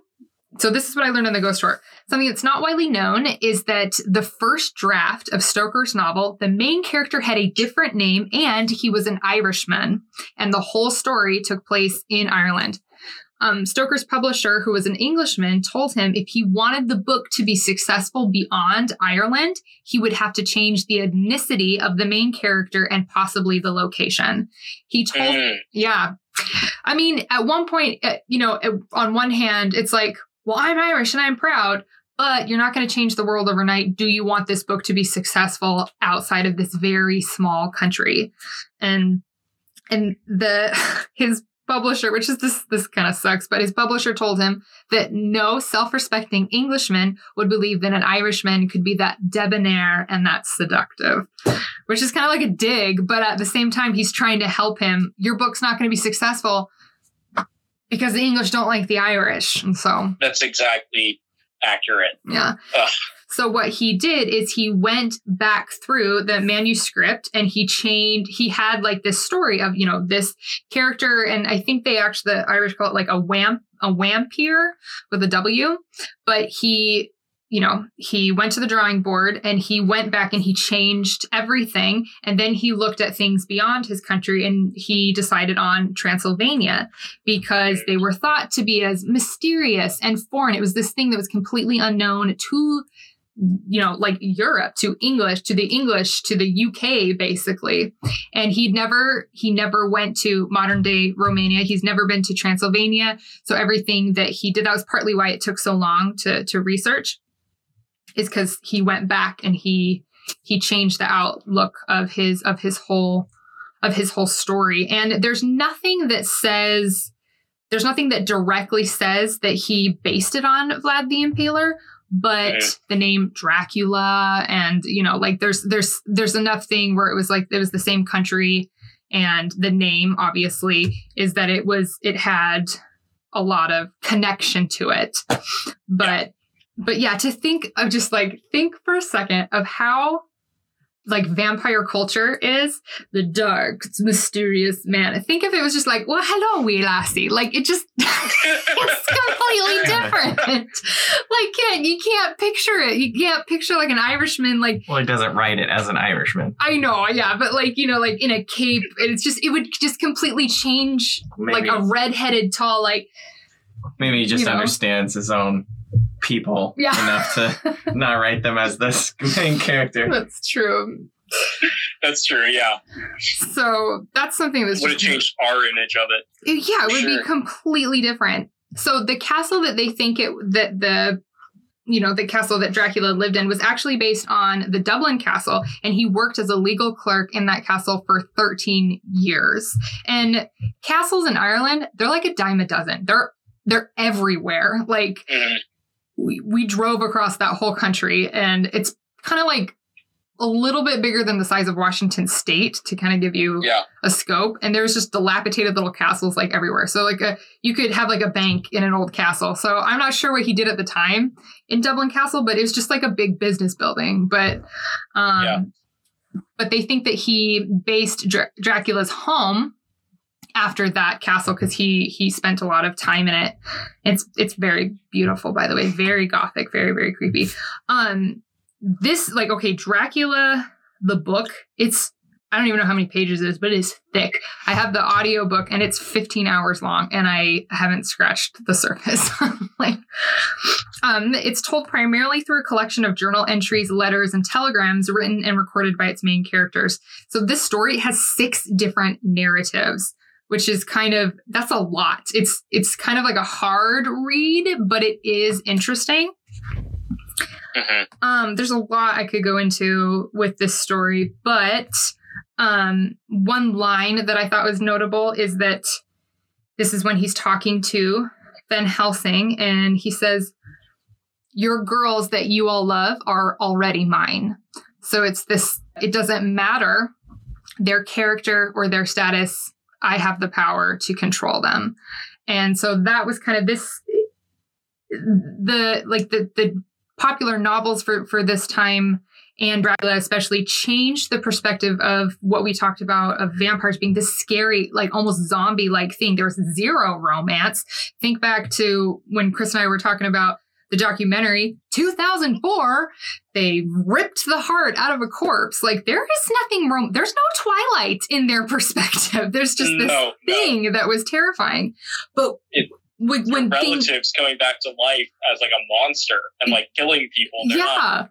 so this is what I learned in the ghost tour. Something that's not widely known is that the first draft of Stoker's novel, the main character had a different name and he was an Irishman, and the whole story took place in Ireland. Um, Stoker's publisher, who was an Englishman, told him if he wanted the book to be successful beyond Ireland, he would have to change the ethnicity of the main character and possibly the location. He told, Mm. yeah. I mean, at one point, uh, you know, on one hand, it's like, well, I'm Irish and I'm proud, but you're not going to change the world overnight. Do you want this book to be successful outside of this very small country? And and the his publisher, which is this this kind of sucks, but his publisher told him that no self-respecting Englishman would believe that an Irishman could be that debonair and that seductive. Which is kind of like a dig, but at the same time he's trying to help him. Your book's not going to be successful because the English don't like the Irish. And so That's exactly accurate. yeah. Ugh. So what he did is he went back through the manuscript and he changed he had like this story of, you know, this character and I think they actually the Irish call it like a wamp a wampir with a W, but he you know, he went to the drawing board and he went back and he changed everything. And then he looked at things beyond his country and he decided on Transylvania because they were thought to be as mysterious and foreign. It was this thing that was completely unknown to you know, like Europe to English to the English to the UK basically. And he'd never he never went to modern day Romania. He's never been to Transylvania. So everything that he did that was partly why it took so long to to research is cuz he went back and he he changed the outlook of his of his whole of his whole story. And there's nothing that says there's nothing that directly says that he based it on Vlad the Impaler, but the name Dracula and you know like there's there's there's enough thing where it was like it was the same country and the name obviously is that it was it had a lot of connection to it. But but yeah, to think of just like think for a second of how like vampire culture is the dark, mysterious man. Think if it was just like, well, hello, wee lassie. Like it just it's completely different. like can't you can't picture it. You can't picture like an Irishman like Well, he doesn't write it as an Irishman. I know, yeah, but like, you know, like in a cape, it's just it would just completely change Maybe, like a redheaded tall like maybe he just you know. understands his own people Yeah. enough to not write them as this main character. that's true. That's true. Yeah. So that's something that's Would have changed our image of it. yeah, it would be completely different. So the castle that they think it that the you know the castle that Dracula lived in was actually based on the Dublin castle and he worked as a legal clerk in that castle for 13 years. And castles in Ireland, they're like a dime a dozen. They're they're everywhere. Like Mhm. We, we drove across that whole country and it's kind of like a little bit bigger than the size of Washington state to kind of give you Yeah. a scope and there's just dilapidated little castles like everywhere so like a you could have like a bank in an old castle so i'm not sure what he did at the time in dublin castle but it was just like a big business building but um Yeah. but they think that he based Dra- dracula's home after that castle because he he spent a lot of time in it. It's it's very beautiful by the way. Very gothic very very creepy. Um this like okay dracula the book it's i don't even know how many pages it is but it is thick. I have the audio book and it's 15 hours long and i haven't scratched the surface. Like um it's told primarily through a collection of journal entries letters and telegrams written and recorded by its main characters. So this story has six different narratives which is kind of that's a lot it's it's kind of like a hard read but it is interesting Mhm. um, there's a lot I could go into with this story, but um, one line that I thought was notable is that this is when he's talking to Van Helsing, and he says, Your girls that you all love are already mine. So it's this, it doesn't matter their character or their status, I have the power to control them. And so that was kind of this the like the the popular novels for for this time and Dracula especially changed the perspective of what we talked about of vampires being this scary, like almost zombie like thing. There was zero romance. Think back to when Chris and I were talking about the documentary 2004 they ripped the heart out of a corpse like there is nothing wrong there's no twilight in their perspective there's just this no, no. thing that was terrifying but It- when things, relatives coming back to life as like a monster and like killing people. Yeah. not.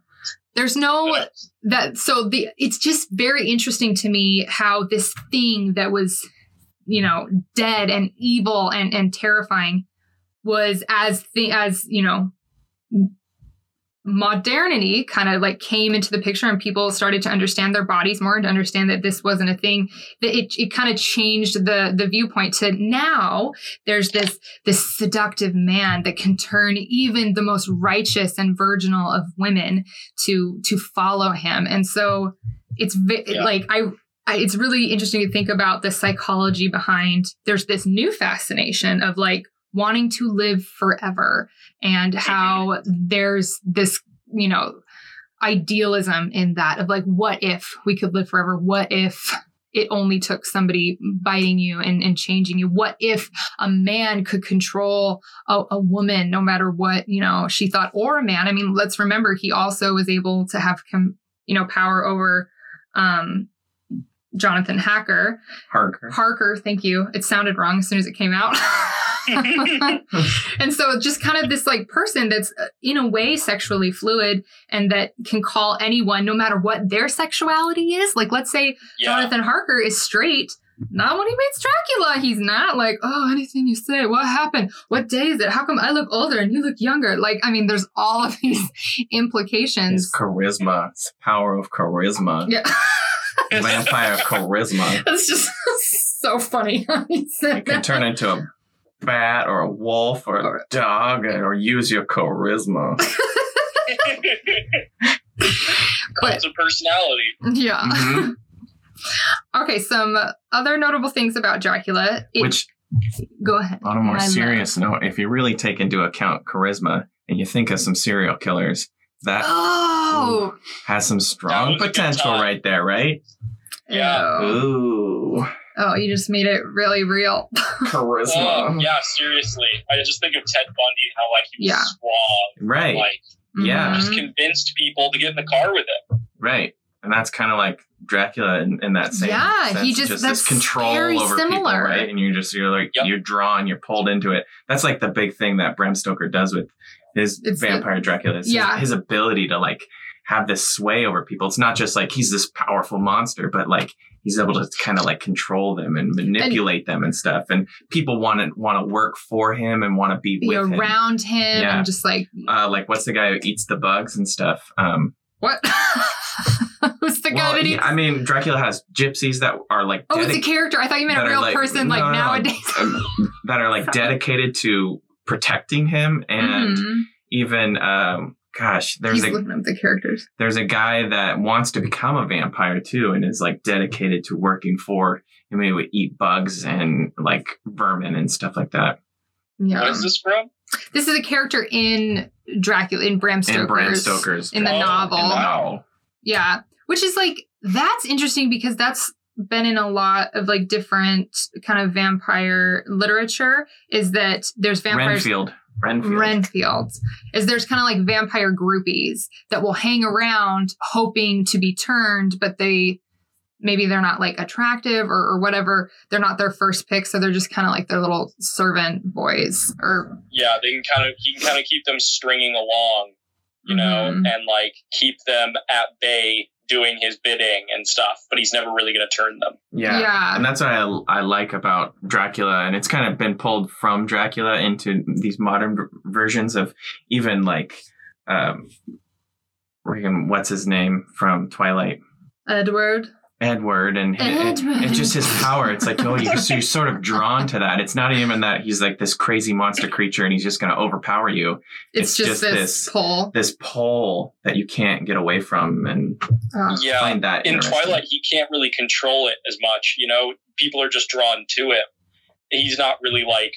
There's no that so the it's just very interesting to me how this thing that was you know dead and evil and and terrifying was as the as you know modernity kind of like came into the picture and people started to understand their bodies more and to understand that this wasn't a thing that it, it kind of changed the the viewpoint to now there's this this seductive man that can turn even the most righteous and virginal of women to to follow him and so it's vi- Yeah. like I, I it's really interesting to think about the psychology behind there's this new fascination of like wanting to live forever and how there's this you know idealism in that of like what if we could live forever what if it only took somebody biting you and, and changing you what if a man could control a, a woman no matter what you know she thought or a man i mean let's remember he also was able to have com- you know power over um jonathan hacker Harker. Harker, thank you. It sounded wrong as soon as it came out. and so just kind of this like person that's uh, in a way sexually fluid and that can call anyone no matter what their sexuality is. Like let's say Yeah. Jonathan Harker is straight. Not when he meets Dracula. He's not like, oh, anything you say. What happened? What day is it? How come I look older and you look younger? Like, I mean, there's all of these implications. His charisma. It's power of charisma. Yeah. Vampire charisma. That's just so funny. how he said You can that. turn into a bat or a wolf or a dog or use your charisma. Cult of personality. Yeah. Mhm. Okay, some other notable things about Dracula. It- Which, go ahead. on a more I love- serious note, if you really take into account charisma and you think of some serial killers, that Oh. has some strong was a good potential right there, right? Yeah. Ooh, Oh, you just made it really real. charisma. Oh, yeah, seriously. I just think of Ted Bundy and how like he was Yeah. suave, Right, like Yeah. just convinced people to get in the car with him. right. And that's kind of like Dracula in, in that same Yeah, sense. he just- this that's control very over similar. people, right? And you're just you're like Yep. you're drawn, you're pulled into it. That's like the big thing that Bram Stoker does with his It's the- vampire Dracula. It's his- Yeah. his ability to like have this sway over people. It's not just like he's this powerful monster, but like he's able to kind of like control them and manipulate them and stuff. And people want to want to work for him and want to be Be with him. around him Yeah. and just like Uh, like what's the guy who eats the bugs and stuff? Um, what? Who's the guy well, that yeah, eats? I mean, Dracula has gypsies that are like oh, it's a character. I thought you meant a real like- person, no, like no, no. nowadays. that are like dedicated to protecting him and Mhm. even um gosh there's He's a looking up the characters. there's a guy that wants to become a vampire too and is like dedicated to working for him he would eat bugs and like vermin and stuff like that Yeah. What is this from? This is a character in Dracula in Bram Stoker's. and Bram Stoker's in the Oh, novel. in the Wow. novel. Yeah. Which is like that's interesting because that's been in a lot of like different kind of vampire literature is that there's vampires Renfield Renfield Renfield is there's kind of like vampire groupies that will hang around hoping to be turned, but they maybe they're not like attractive or, or whatever. They're not their first pick, so they're just kind of like their little servant boys or Yeah, they can kind of he can kind of keep them stringing along, you know, Mhm. and like keep them at bay doing his bidding and stuff. But he's never really going to turn them. yeah. Yeah. and that's what I, I like about Dracula, and it's kind of been pulled from Dracula into these modern v- versions of even like, um, what's his name from Twilight? Edward. Edward and hi- and Edward. it's just his power. It's like oh, you, so you're sort of drawn to that. It's not even that he's like this crazy monster creature and he's just going to overpower you. It's, It's just, just this, this- pull. This pull that you can't get away from, and Oh. Yeah, find that in. Twilight, he can't really control it as much. You know, people are just drawn to him. He's not really like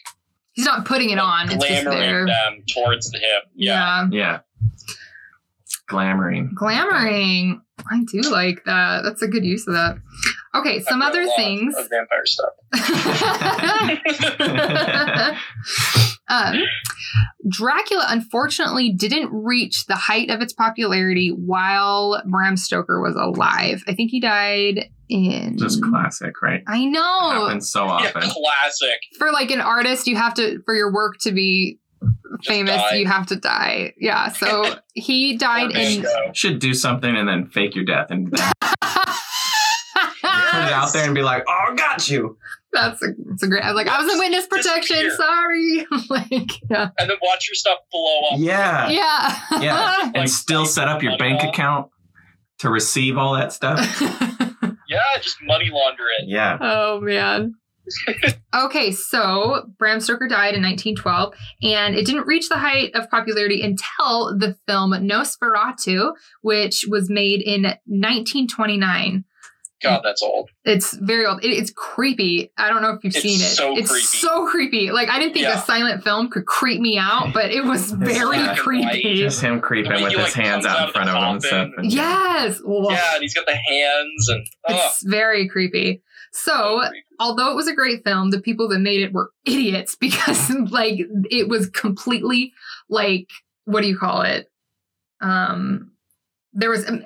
He's not putting it on. It's just glamoring there. them towards him. Yeah. Yeah. Yeah, glamoring. Glamoring. I do like that. That's a good use of that. Okay, some other a lot things. of vampire stuff. um, Dracula unfortunately didn't reach the height of its popularity while Bram Stoker was alive. I think he died in. Just classic, right? I know. Happens so Yeah, often. classic. For like an artist, you have to for your work to be Just famous, die. you have to die. Yeah. So he died Or in. Mango. Should do something and then fake your death and then put it out there and be like, "Oh, got you." That's a, that's a great. I was like, I was in witness protection. Disappear. Sorry. like, yeah. And then watch your stuff blow up. Yeah, Yeah. yeah, and Like, still set up your bank law. account to receive all that stuff. Yeah, just money launder it. Yeah, oh man. Okay, so Bram Stoker died in 1912, and it didn't reach the height of popularity until the film Nosferatu, which was made in 1929. God, that's old. It's very old. It, it's creepy. I don't know if you've It's seen it. so it's creepy. so creepy. Like I didn't think Yeah. a silent film could creep me out, but it was very black and creepy. just him creeping The way with his like, hands out out in front of him and stuff. And- Yes. Ugh. Yeah, and he's got the hands and oh, It's very creepy. So, although it was a great film, the people that made it were idiots because like it was completely like what do you call it? Um there was um,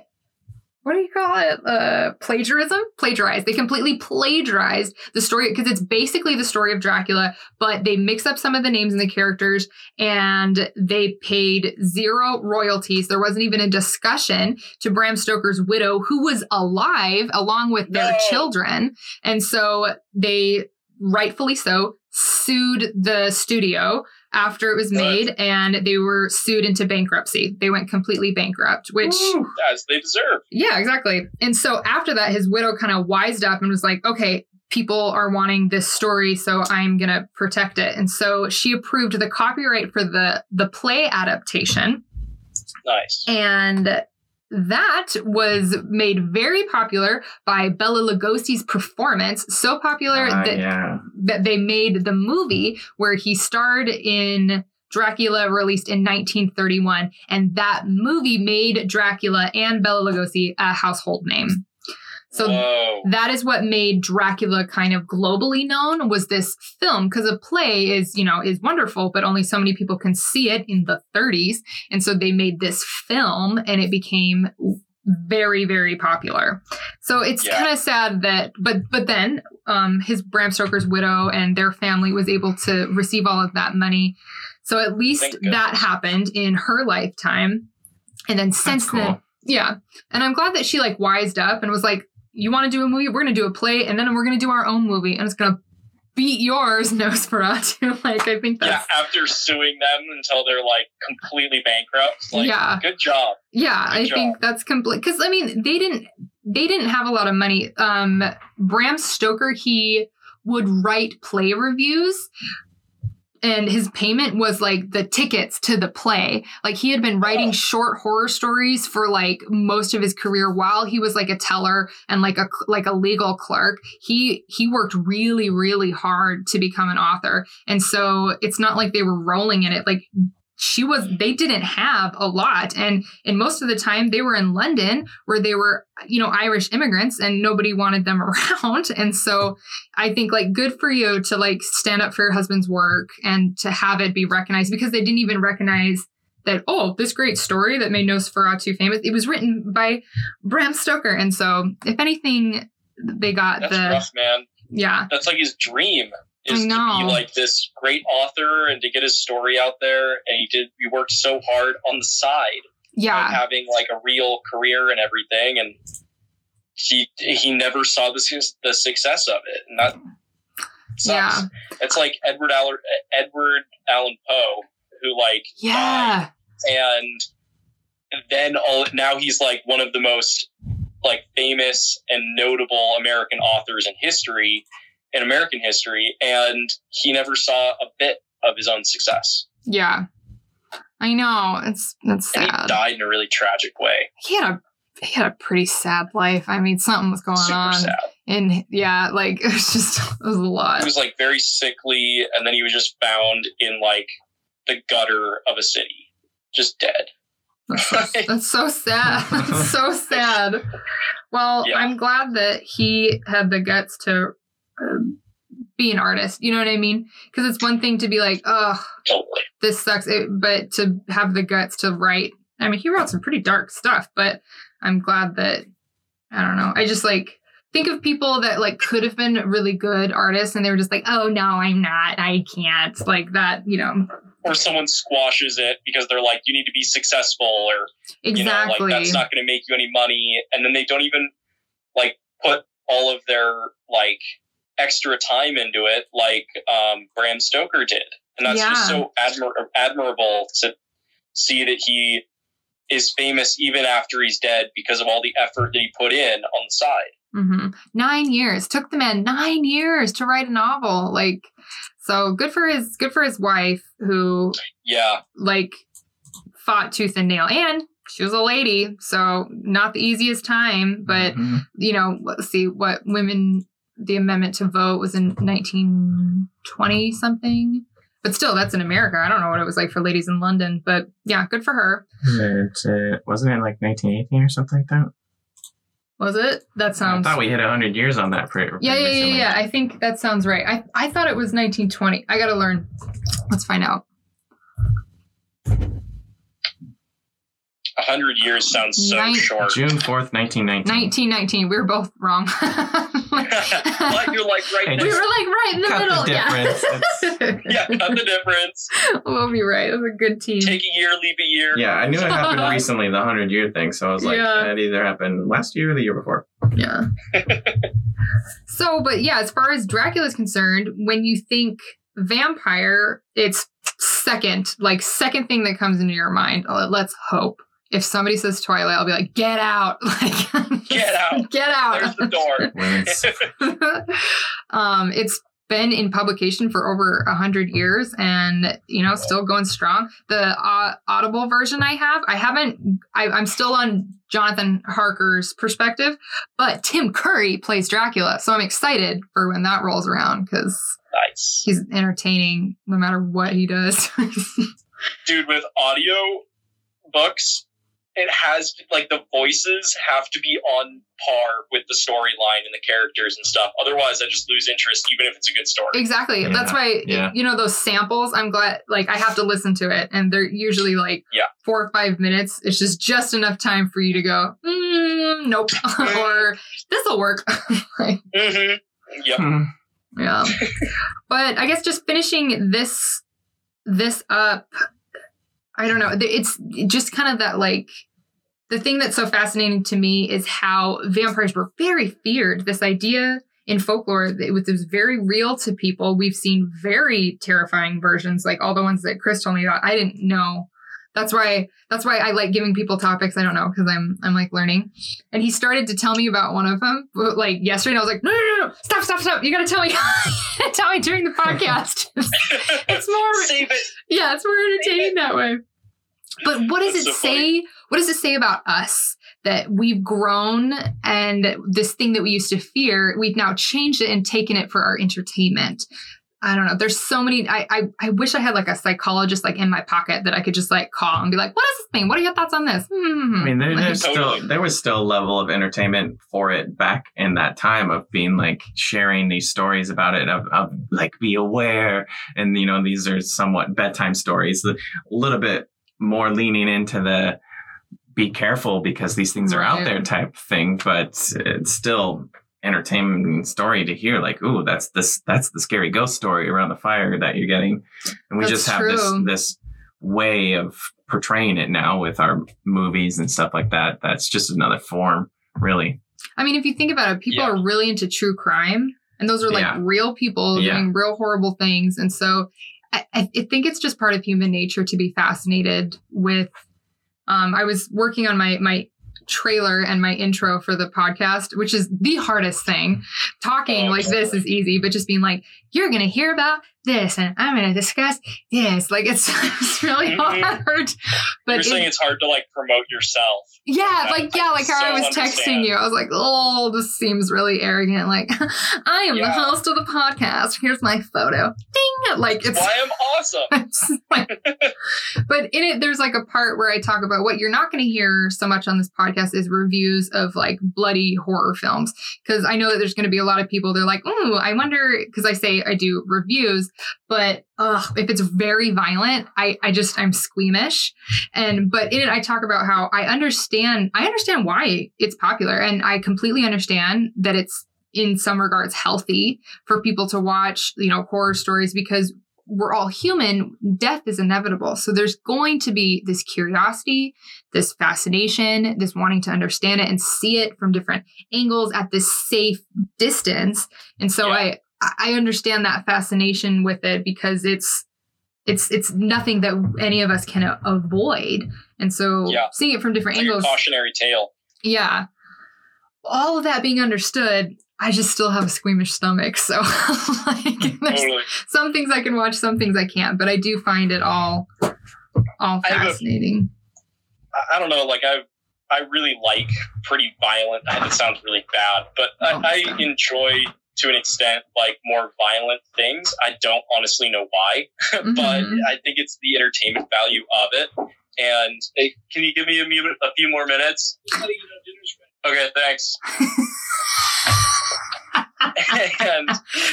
what do you call it? Uh plagiarism? Plagiarized. They completely plagiarized the story because it's basically the story of Dracula, but they mix up some of the names and the characters and they paid zero royalties. There wasn't even a discussion to Bram Stoker's widow, who was alive along with their No. children. And so they, rightfully so, sued the studio after it was Good. made and they were sued into bankruptcy. They went completely bankrupt, which. As they deserve. Yeah, exactly. And so after that, his widow kind of wised up and was like, okay, people are wanting this story, so I'm going to protect it. And so she approved the copyright for the the play adaptation Nice. and that was made very popular by Bela Lugosi's performance, so popular Ah, that yeah, that they made the movie where he starred in Dracula released in 1931 and that movie made Dracula and Bella Lugosi a household name. So Whoa. that is what made Dracula kind of globally known was this film because a play is, you know, is wonderful, but only so many people can see it in the 30s. And so they made this film and it became very, very popular. So it's Yeah. kind of sad that, but, but then um, his Bram Stoker's widow and their family was able to receive all of that money. So at least that happened in her lifetime. And then since cool. then, yeah. And I'm glad that she like wised up and was like, you want to do a movie? We're going to do a play and then we're going to do our own movie and it's going to beat yours, Nosferatu. like, I think Yeah, after suing them until they're like completely bankrupt. Like, Yeah. good job. yeah, I Good think that's complete. Cause I mean, they didn't, they didn't have a lot of money. Um, Bram Stoker, he would write play reviews and his payment was like the tickets to the play. Like he had been writing short horror stories for like most of his career while he was like a teller and like a like a legal clerk. He he worked really really hard to become an author. And so it's not like they were rolling in it like she was they didn't have a lot. And and most of the time they were in London where they were you know Irish immigrants and nobody wanted them around. And so I think like good for you to like stand up for your husband's work and to have it be recognized because they didn't even recognize that oh this great story that made Nosferatu famous. It was written by Bram Stoker. And so if anything they got That's the rough, man. yeah. That's like his dream is to be like this great author and to get his story out there. And he did. He worked so hard on the side yeah having like a real career and everything, and he he never saw the su- the success of it, and that sucks. Yeah. It's like Edward Allan Edward Allan Poe, who like yeah and then all now he's like one of the most like famous and notable American authors in history in American history and he never saw a bit of his own success yeah I know it's it's and he died in a really tragic way he had a he had a pretty sad life. I mean, something was going super on, sad and yeah, like it was just it was a lot. he was like very sickly and then he was just found in like the gutter of a city just dead That's so, that's so sad. That's so sad. Well, Yeah. I'm glad that he had the guts to be an artist. You know what I mean? Because it's one thing to be like, oh, this sucks, it, but to have the guts to write. I mean, he wrote some pretty dark stuff, but I'm glad that I don't know. I just like think of people that like could have been really good artists, and they were just like, oh no, I'm not, I can't, like that. You know, Or someone squashes it because they're like, you need to be successful, or you know, exactly. like that's not going to make you any money, and then they don't even like put all of their like extra time into it, like um, Bram Stoker did, and that's just so admir- admirable to see that he is famous even after he's dead because of all the effort that he put in on the side. hmm Nine years took the man nine years to write a novel. Like, so good for his good for his wife who Yeah, like fought tooth and nail, and she was a lady, so not the easiest time. But Mhm. you know, let's see what women. The amendment to vote was in 1920 something. But still, that's in America. I don't know what it was like for ladies in London, but yeah, good for her. It, uh, wasn't it like 1918 or something like that? Was it? That sounds. I thought we hit 100 years on that. Pretty, Yeah, yeah, yeah, yeah. I think that sounds right. I, I thought it was 1920. I gotta learn. Let's find out. A hundred years sounds so Nine- short. June 4th, 1919. 1919. We were both wrong. but you're like right Hey, we were like right in the Cut the middle. difference. yeah. Yeah, cut the difference. we'll be right. It was a good team. Take a year, leave a year. Yeah, I knew it happened recently, the 100 year thing. So I was like, Yeah. it either happened last year or the year before. Yeah. so, but yeah, as far as Dracula is concerned, when you think vampire, it's second, like second thing that comes into your mind. Uh, Let's hope. If somebody says Twilight, I'll be like, get out. Like, Get out. Get out. There's the door. Um, it's been in publication for over a hundred years and you know still going strong the uh, audible version i have i haven't I, i'm still on jonathan harker's perspective but tim curry plays dracula so i'm excited for when that rolls around because nice. he's entertaining no matter what he does Dude, with audio books, it has like the voices have to be on par with the storyline and the characters and stuff. Otherwise, I just lose interest, even if it's a good story. exactly Yeah, that's why yeah. you know those samples i'm glad like i have to listen to it and they're usually like Yeah. four or five minutes it's just just enough time for you to go mm, nope or this will work Like, hmm Yep. Hmm. yeah but i guess just finishing this this up i don't know it's just kind of that like the thing that's so fascinating to me is how vampires were very feared. This idea in folklore it was, it was very real to people. We've seen very terrifying versions like all the ones that chris told me about. I didn't know. That's why that's why i like giving people topics. I don't know because i'm i'm like learning. And he started to tell me about one of them like yesterday and i was like no no no, no. stop stop stop. You gotta tell me tell me during the podcast. It's more it. yeah it's more entertaining that way. But what does That's it so say funny. What does this say about us that we've grown and this thing that we used to fear we've now changed it and taken it for our entertainment i don't know there's so many i i, I wish i had like a psychologist like in my pocket that i could just like call and be like "What does this mean? what are your thoughts on this Hmm. I mean, there, Like, there's Totally. still there was still a level of entertainment for it back in that time of being like sharing these stories about it of, of like be aware and you know these are somewhat bedtime stories a little bit more leaning into the be careful because these things are out there type thing but it's still entertaining story to hear like ooh that's this that's the scary ghost story around the fire that you're getting and we That's just have true. this this way of portraying it now with our movies and stuff like that that's just another form really I mean, if you think about it, people Yeah. are really into true crime, and those are like Yeah. real people Yeah. doing real horrible things. And so, I I think it's just part of human nature to be fascinated with. Um, I was working on my my trailer and my intro for the podcast, which is the hardest thing. Talking Oh, like this is easy, but just being like, you're gonna hear about this, and I'm gonna discuss this. Like it's, it's really Mhm. hard. But You're it- saying it's hard to like promote yourself. yeah, I- like yeah, like how so I was texting understand. you. I was like, oh, this seems really arrogant. Like, I am the host of the podcast. Here's my photo. Ding! Like it's, I'm awesome. like- but in it, there's like a part where I talk about what you're not going to hear so much on this podcast is reviews of like bloody horror films. Because I know that there's going to be a lot of people. They're like, oh, I wonder. Because I say I, I do reviews. But ugh, if it's very violent, I, I just I'm squeamish. And but in it, I talk about how I understand I understand why it's popular, and I completely understand that it's in some regards healthy for people to watch you know horror stories because we're all human, death is inevitable. So there's going to be this curiosity, this fascination, this wanting to understand it and see it from different angles at this safe distance. And so Yeah. I I understand that fascination with it because it's it's it's nothing that any of us can a- avoid. And so Yeah. seeing it from different It's like a angles, cautionary tale. yeah. All of that being understood, I just still have a squeamish stomach. So like Totally. some things I can watch, some things I can't, but I do find it all all I a- fascinating. I, I don't know. Like I, I really like pretty violent. That sounds really bad, but Oh, I, I enjoy to an extent like more violent things. I don't honestly know why, but Mhm. I think it's the entertainment value of it. And hey, can you give me a, mu- a few more minutes? Okay, thanks. and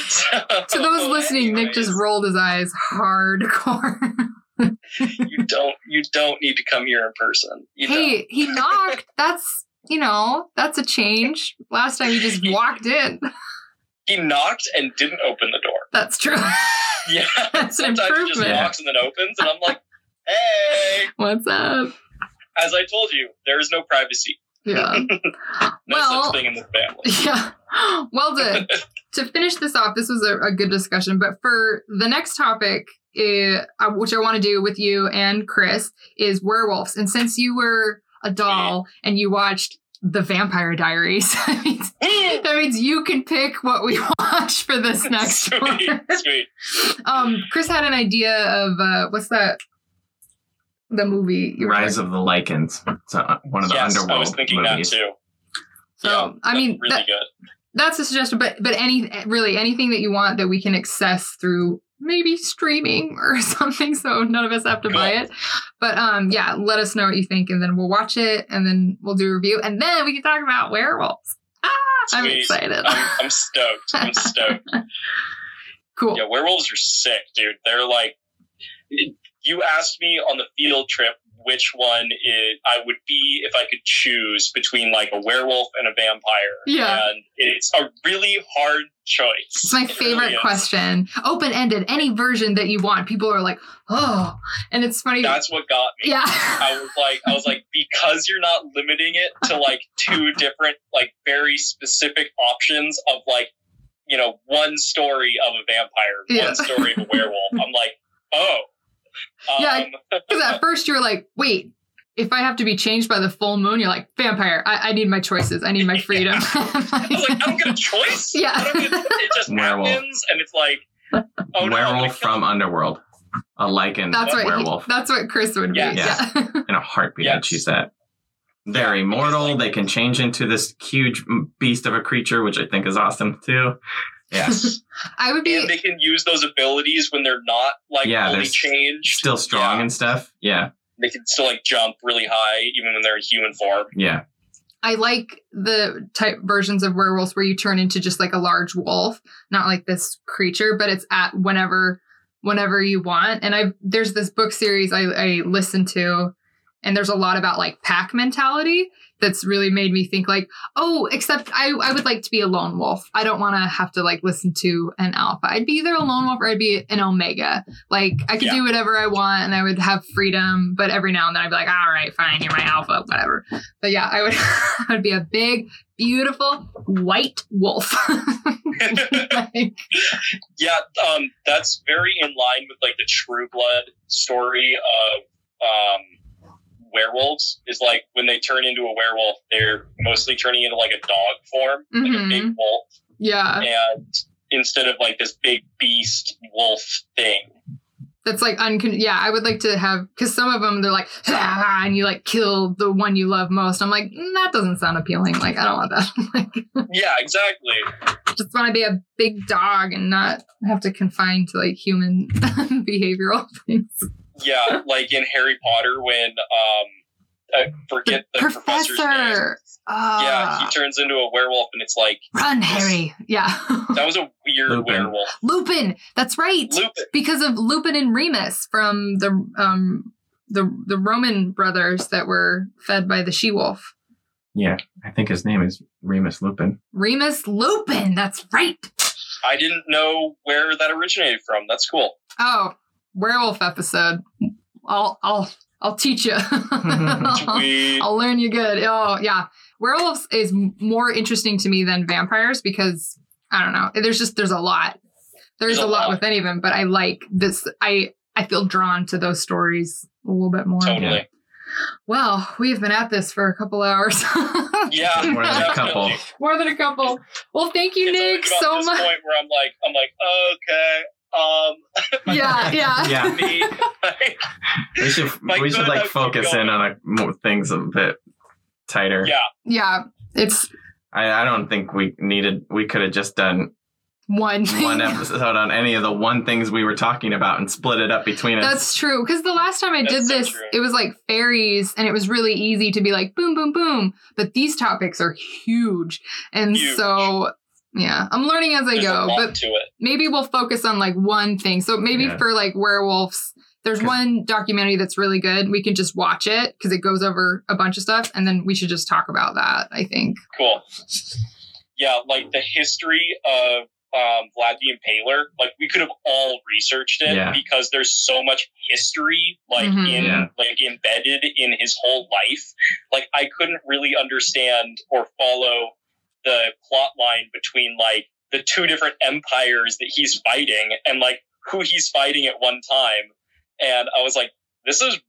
so, to those listening, Nick just rolled his eyes hardcore. you don't you don't need to come here in person. You don't. hey, he knocked. That's you know, that's a change. Last time he just walked in. He knocked and didn't open the door. That's true. Yeah, That's an sometimes he just knocks and then opens, and I'm like, "Hey!" What's up? As I told you, there is no privacy, Yeah. no Well- such thing in this family. Yeah. Well, to, to finish this off, this was a, a good discussion. But for the next topic, uh, uh, which I want to do with you and Chris, is werewolves. And since you were a doll and you watched The Vampire Diaries, that means, that means you can pick what we watch for this next one. sweet, sweet. Um, Chris had an idea of uh, what's that? The movie. you Rise talking- of the Lycans. It's uh, one of the Yes, underworld I was thinking movies. that too. So, Yeah, I mean, really that- good. that's a suggestion but but any really anything that you want that we can access through maybe streaming or something so none of us have to buy it but um yeah let us know what you think and then we'll watch it and then we'll do a review and then we can talk about werewolves ah, i'm excited I'm, I'm stoked. I'm stoked. cool Yeah, werewolves are sick, dude. They're like, you asked me on the field trip which one it, I would be if I could choose between like a werewolf and a vampire. Yeah. And it's a really hard choice. it's my It favorite really question open-ended any version that you want people are like oh and it's funny That's what got me. yeah I was like, I was like, because you're not limiting it to like two different, like very specific options of like, you know, one story of a vampire, Yeah. one story of a werewolf. I'm like, oh. Yeah, Um, Because at first you were like, wait, if I have to be changed by the full moon, you're like, vampire, I, I need my choices. I need my freedom. I was like, I don't get a choice. Yeah. I don't get, it just Werewolf. happens, and it's like, oh no, werewolf kill from Underworld. A Lycan that's what he- werewolf. that's what Chris would be. Yeah. Yeah. In a heartbeat, Yes. I'd choose that. They're Yeah, immortal. like- they can change into this huge beast of a creature, which I think is awesome too. Yes. I would be and they can use those abilities when they're not like Yeah, fully there's changed. Still strong Yeah. and stuff. Yeah. They can still like jump really high even when they're in human form. Yeah. I like the type versions of werewolves where you turn into just like a large wolf, not like this creature, but it's at whenever whenever you want. And I there's this book series I, I listened to, and there's a lot about like pack mentality that's really made me think like, oh, except I, I would like to be a lone wolf. I don't want to have to like listen to an alpha. I'd be either a lone wolf or I'd be an omega. Like I could Yeah. do whatever I want and I would have freedom, but every now and then I'd be like, all right, fine, you're my alpha, whatever. But yeah, I would I would be a big, beautiful white wolf. Like, Yeah, um, that's very in line with like the True Blood story of um, werewolves. Is like when they turn into a werewolf, they're mostly turning into like a dog form, like a big Mhm. wolf, yeah, and instead of like this big beast wolf thing. that's like uncon. Yeah, I would like to have because some of them they're like ah, and you like kill the one you love most. I'm like mm, that doesn't sound appealing. Like I don't want that. like Yeah, exactly. just want to be a big dog and not have to confine to like human behavioral things. Yeah, like in Harry Potter when um I forget the, professor's name. Professor. Uh, Yeah, he turns into a werewolf, and it's like run, Harry. Yeah. that was a weird Lupin. werewolf. Lupin. That's right. Lupin. because of Lupin and Remus from the um the the Roman brothers that were fed by the she wolf. Yeah, I think his name is Remus Lupin. Remus Lupin. That's right. I didn't know where that originated from. That's cool. Oh, werewolf episode. I'll I'll I'll teach you. Sweet. I'll learn you good. Oh yeah, werewolves is more interesting to me than vampires because I don't know. There's just there's a lot. There's, There's a a lot lot. with any of them, but I like this. I I feel drawn to those stories a little bit more. Totally. Well, we've been at this for a couple hours. Yeah. More than a couple. More than a couple. Well, thank you, It's Nick, so much. point where I'm like, I'm like, okay, um, Yeah, yeah. Yeah. me, like, We should Like, we should like focus in on a, more things a bit tighter. yeah, Yeah, it's I, I don't think we needed. We could have just done one thing. one episode on any of the one things we were talking about and split it up between us. That's true. Because the last time I That's did so this, true. it was like fairies, and it was really easy to be like boom, boom, boom. But these topics are huge, and Huge. so yeah, I'm learning as I there's a go. lot But to it. maybe we'll focus on like one thing. So maybe Yeah. for like werewolves, there's one documentary that's really good. We can just watch it because it goes over a bunch of stuff, and then we should just talk about that. I think. Cool. Yeah, like the history of um, Vlad the Impaler, like we could have all researched it Yeah. because there's so much history, like Mhm. in Yeah. like embedded in his whole life. Like I couldn't really understand or follow the plot line between like the two different empires that he's fighting and like who he's fighting at one time. And I was like, this is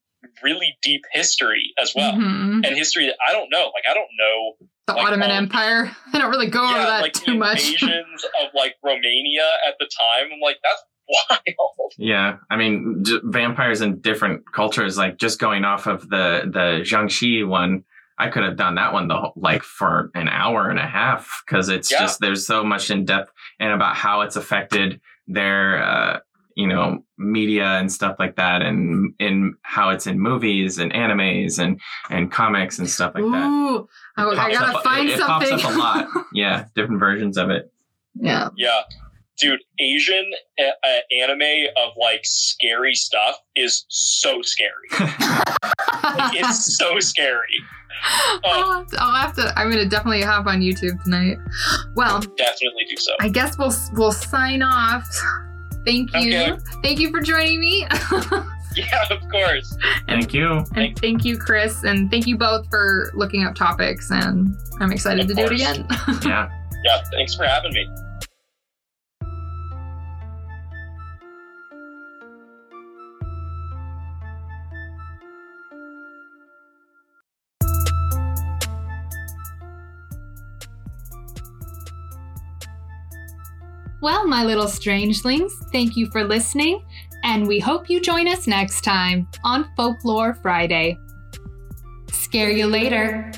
really deep history as well. Mhm. And history that I don't know. Like I don't know The like Ottoman all- Empire. I don't really go over that like too the much. invasions of like Romania at the time. I'm like, that's wild. Yeah, I mean, j- vampires in different cultures. Like just going off of the the jiangshi one, I could have done that one the like for an hour and a half because it's Yeah. just there's so much in depth and about how it's affected their uh, you know media and stuff like that, and in how it's in movies and animes and and comics and stuff like that. Ooh, I, It I gotta up- find it, it something. pops up a lot. Yeah, different versions of it. yeah. Yeah. Dude, Asian uh, uh, anime of like scary stuff is so scary. Like, it's so scary. I'll have to- I'll have to. I'm gonna definitely hop on YouTube tonight. Well, Definitely do so. I guess we'll we'll sign off. Thank you, Okay. thank you for joining me, Yeah, of course. Thank you. and thank you, Chris, and thank you both for looking up topics. And I'm excited Of to do it again. Yeah. Yeah, thanks for having me. Well, my little strangelings, thank you for listening, and we hope you join us next time on Folklore Friday. Scare you later.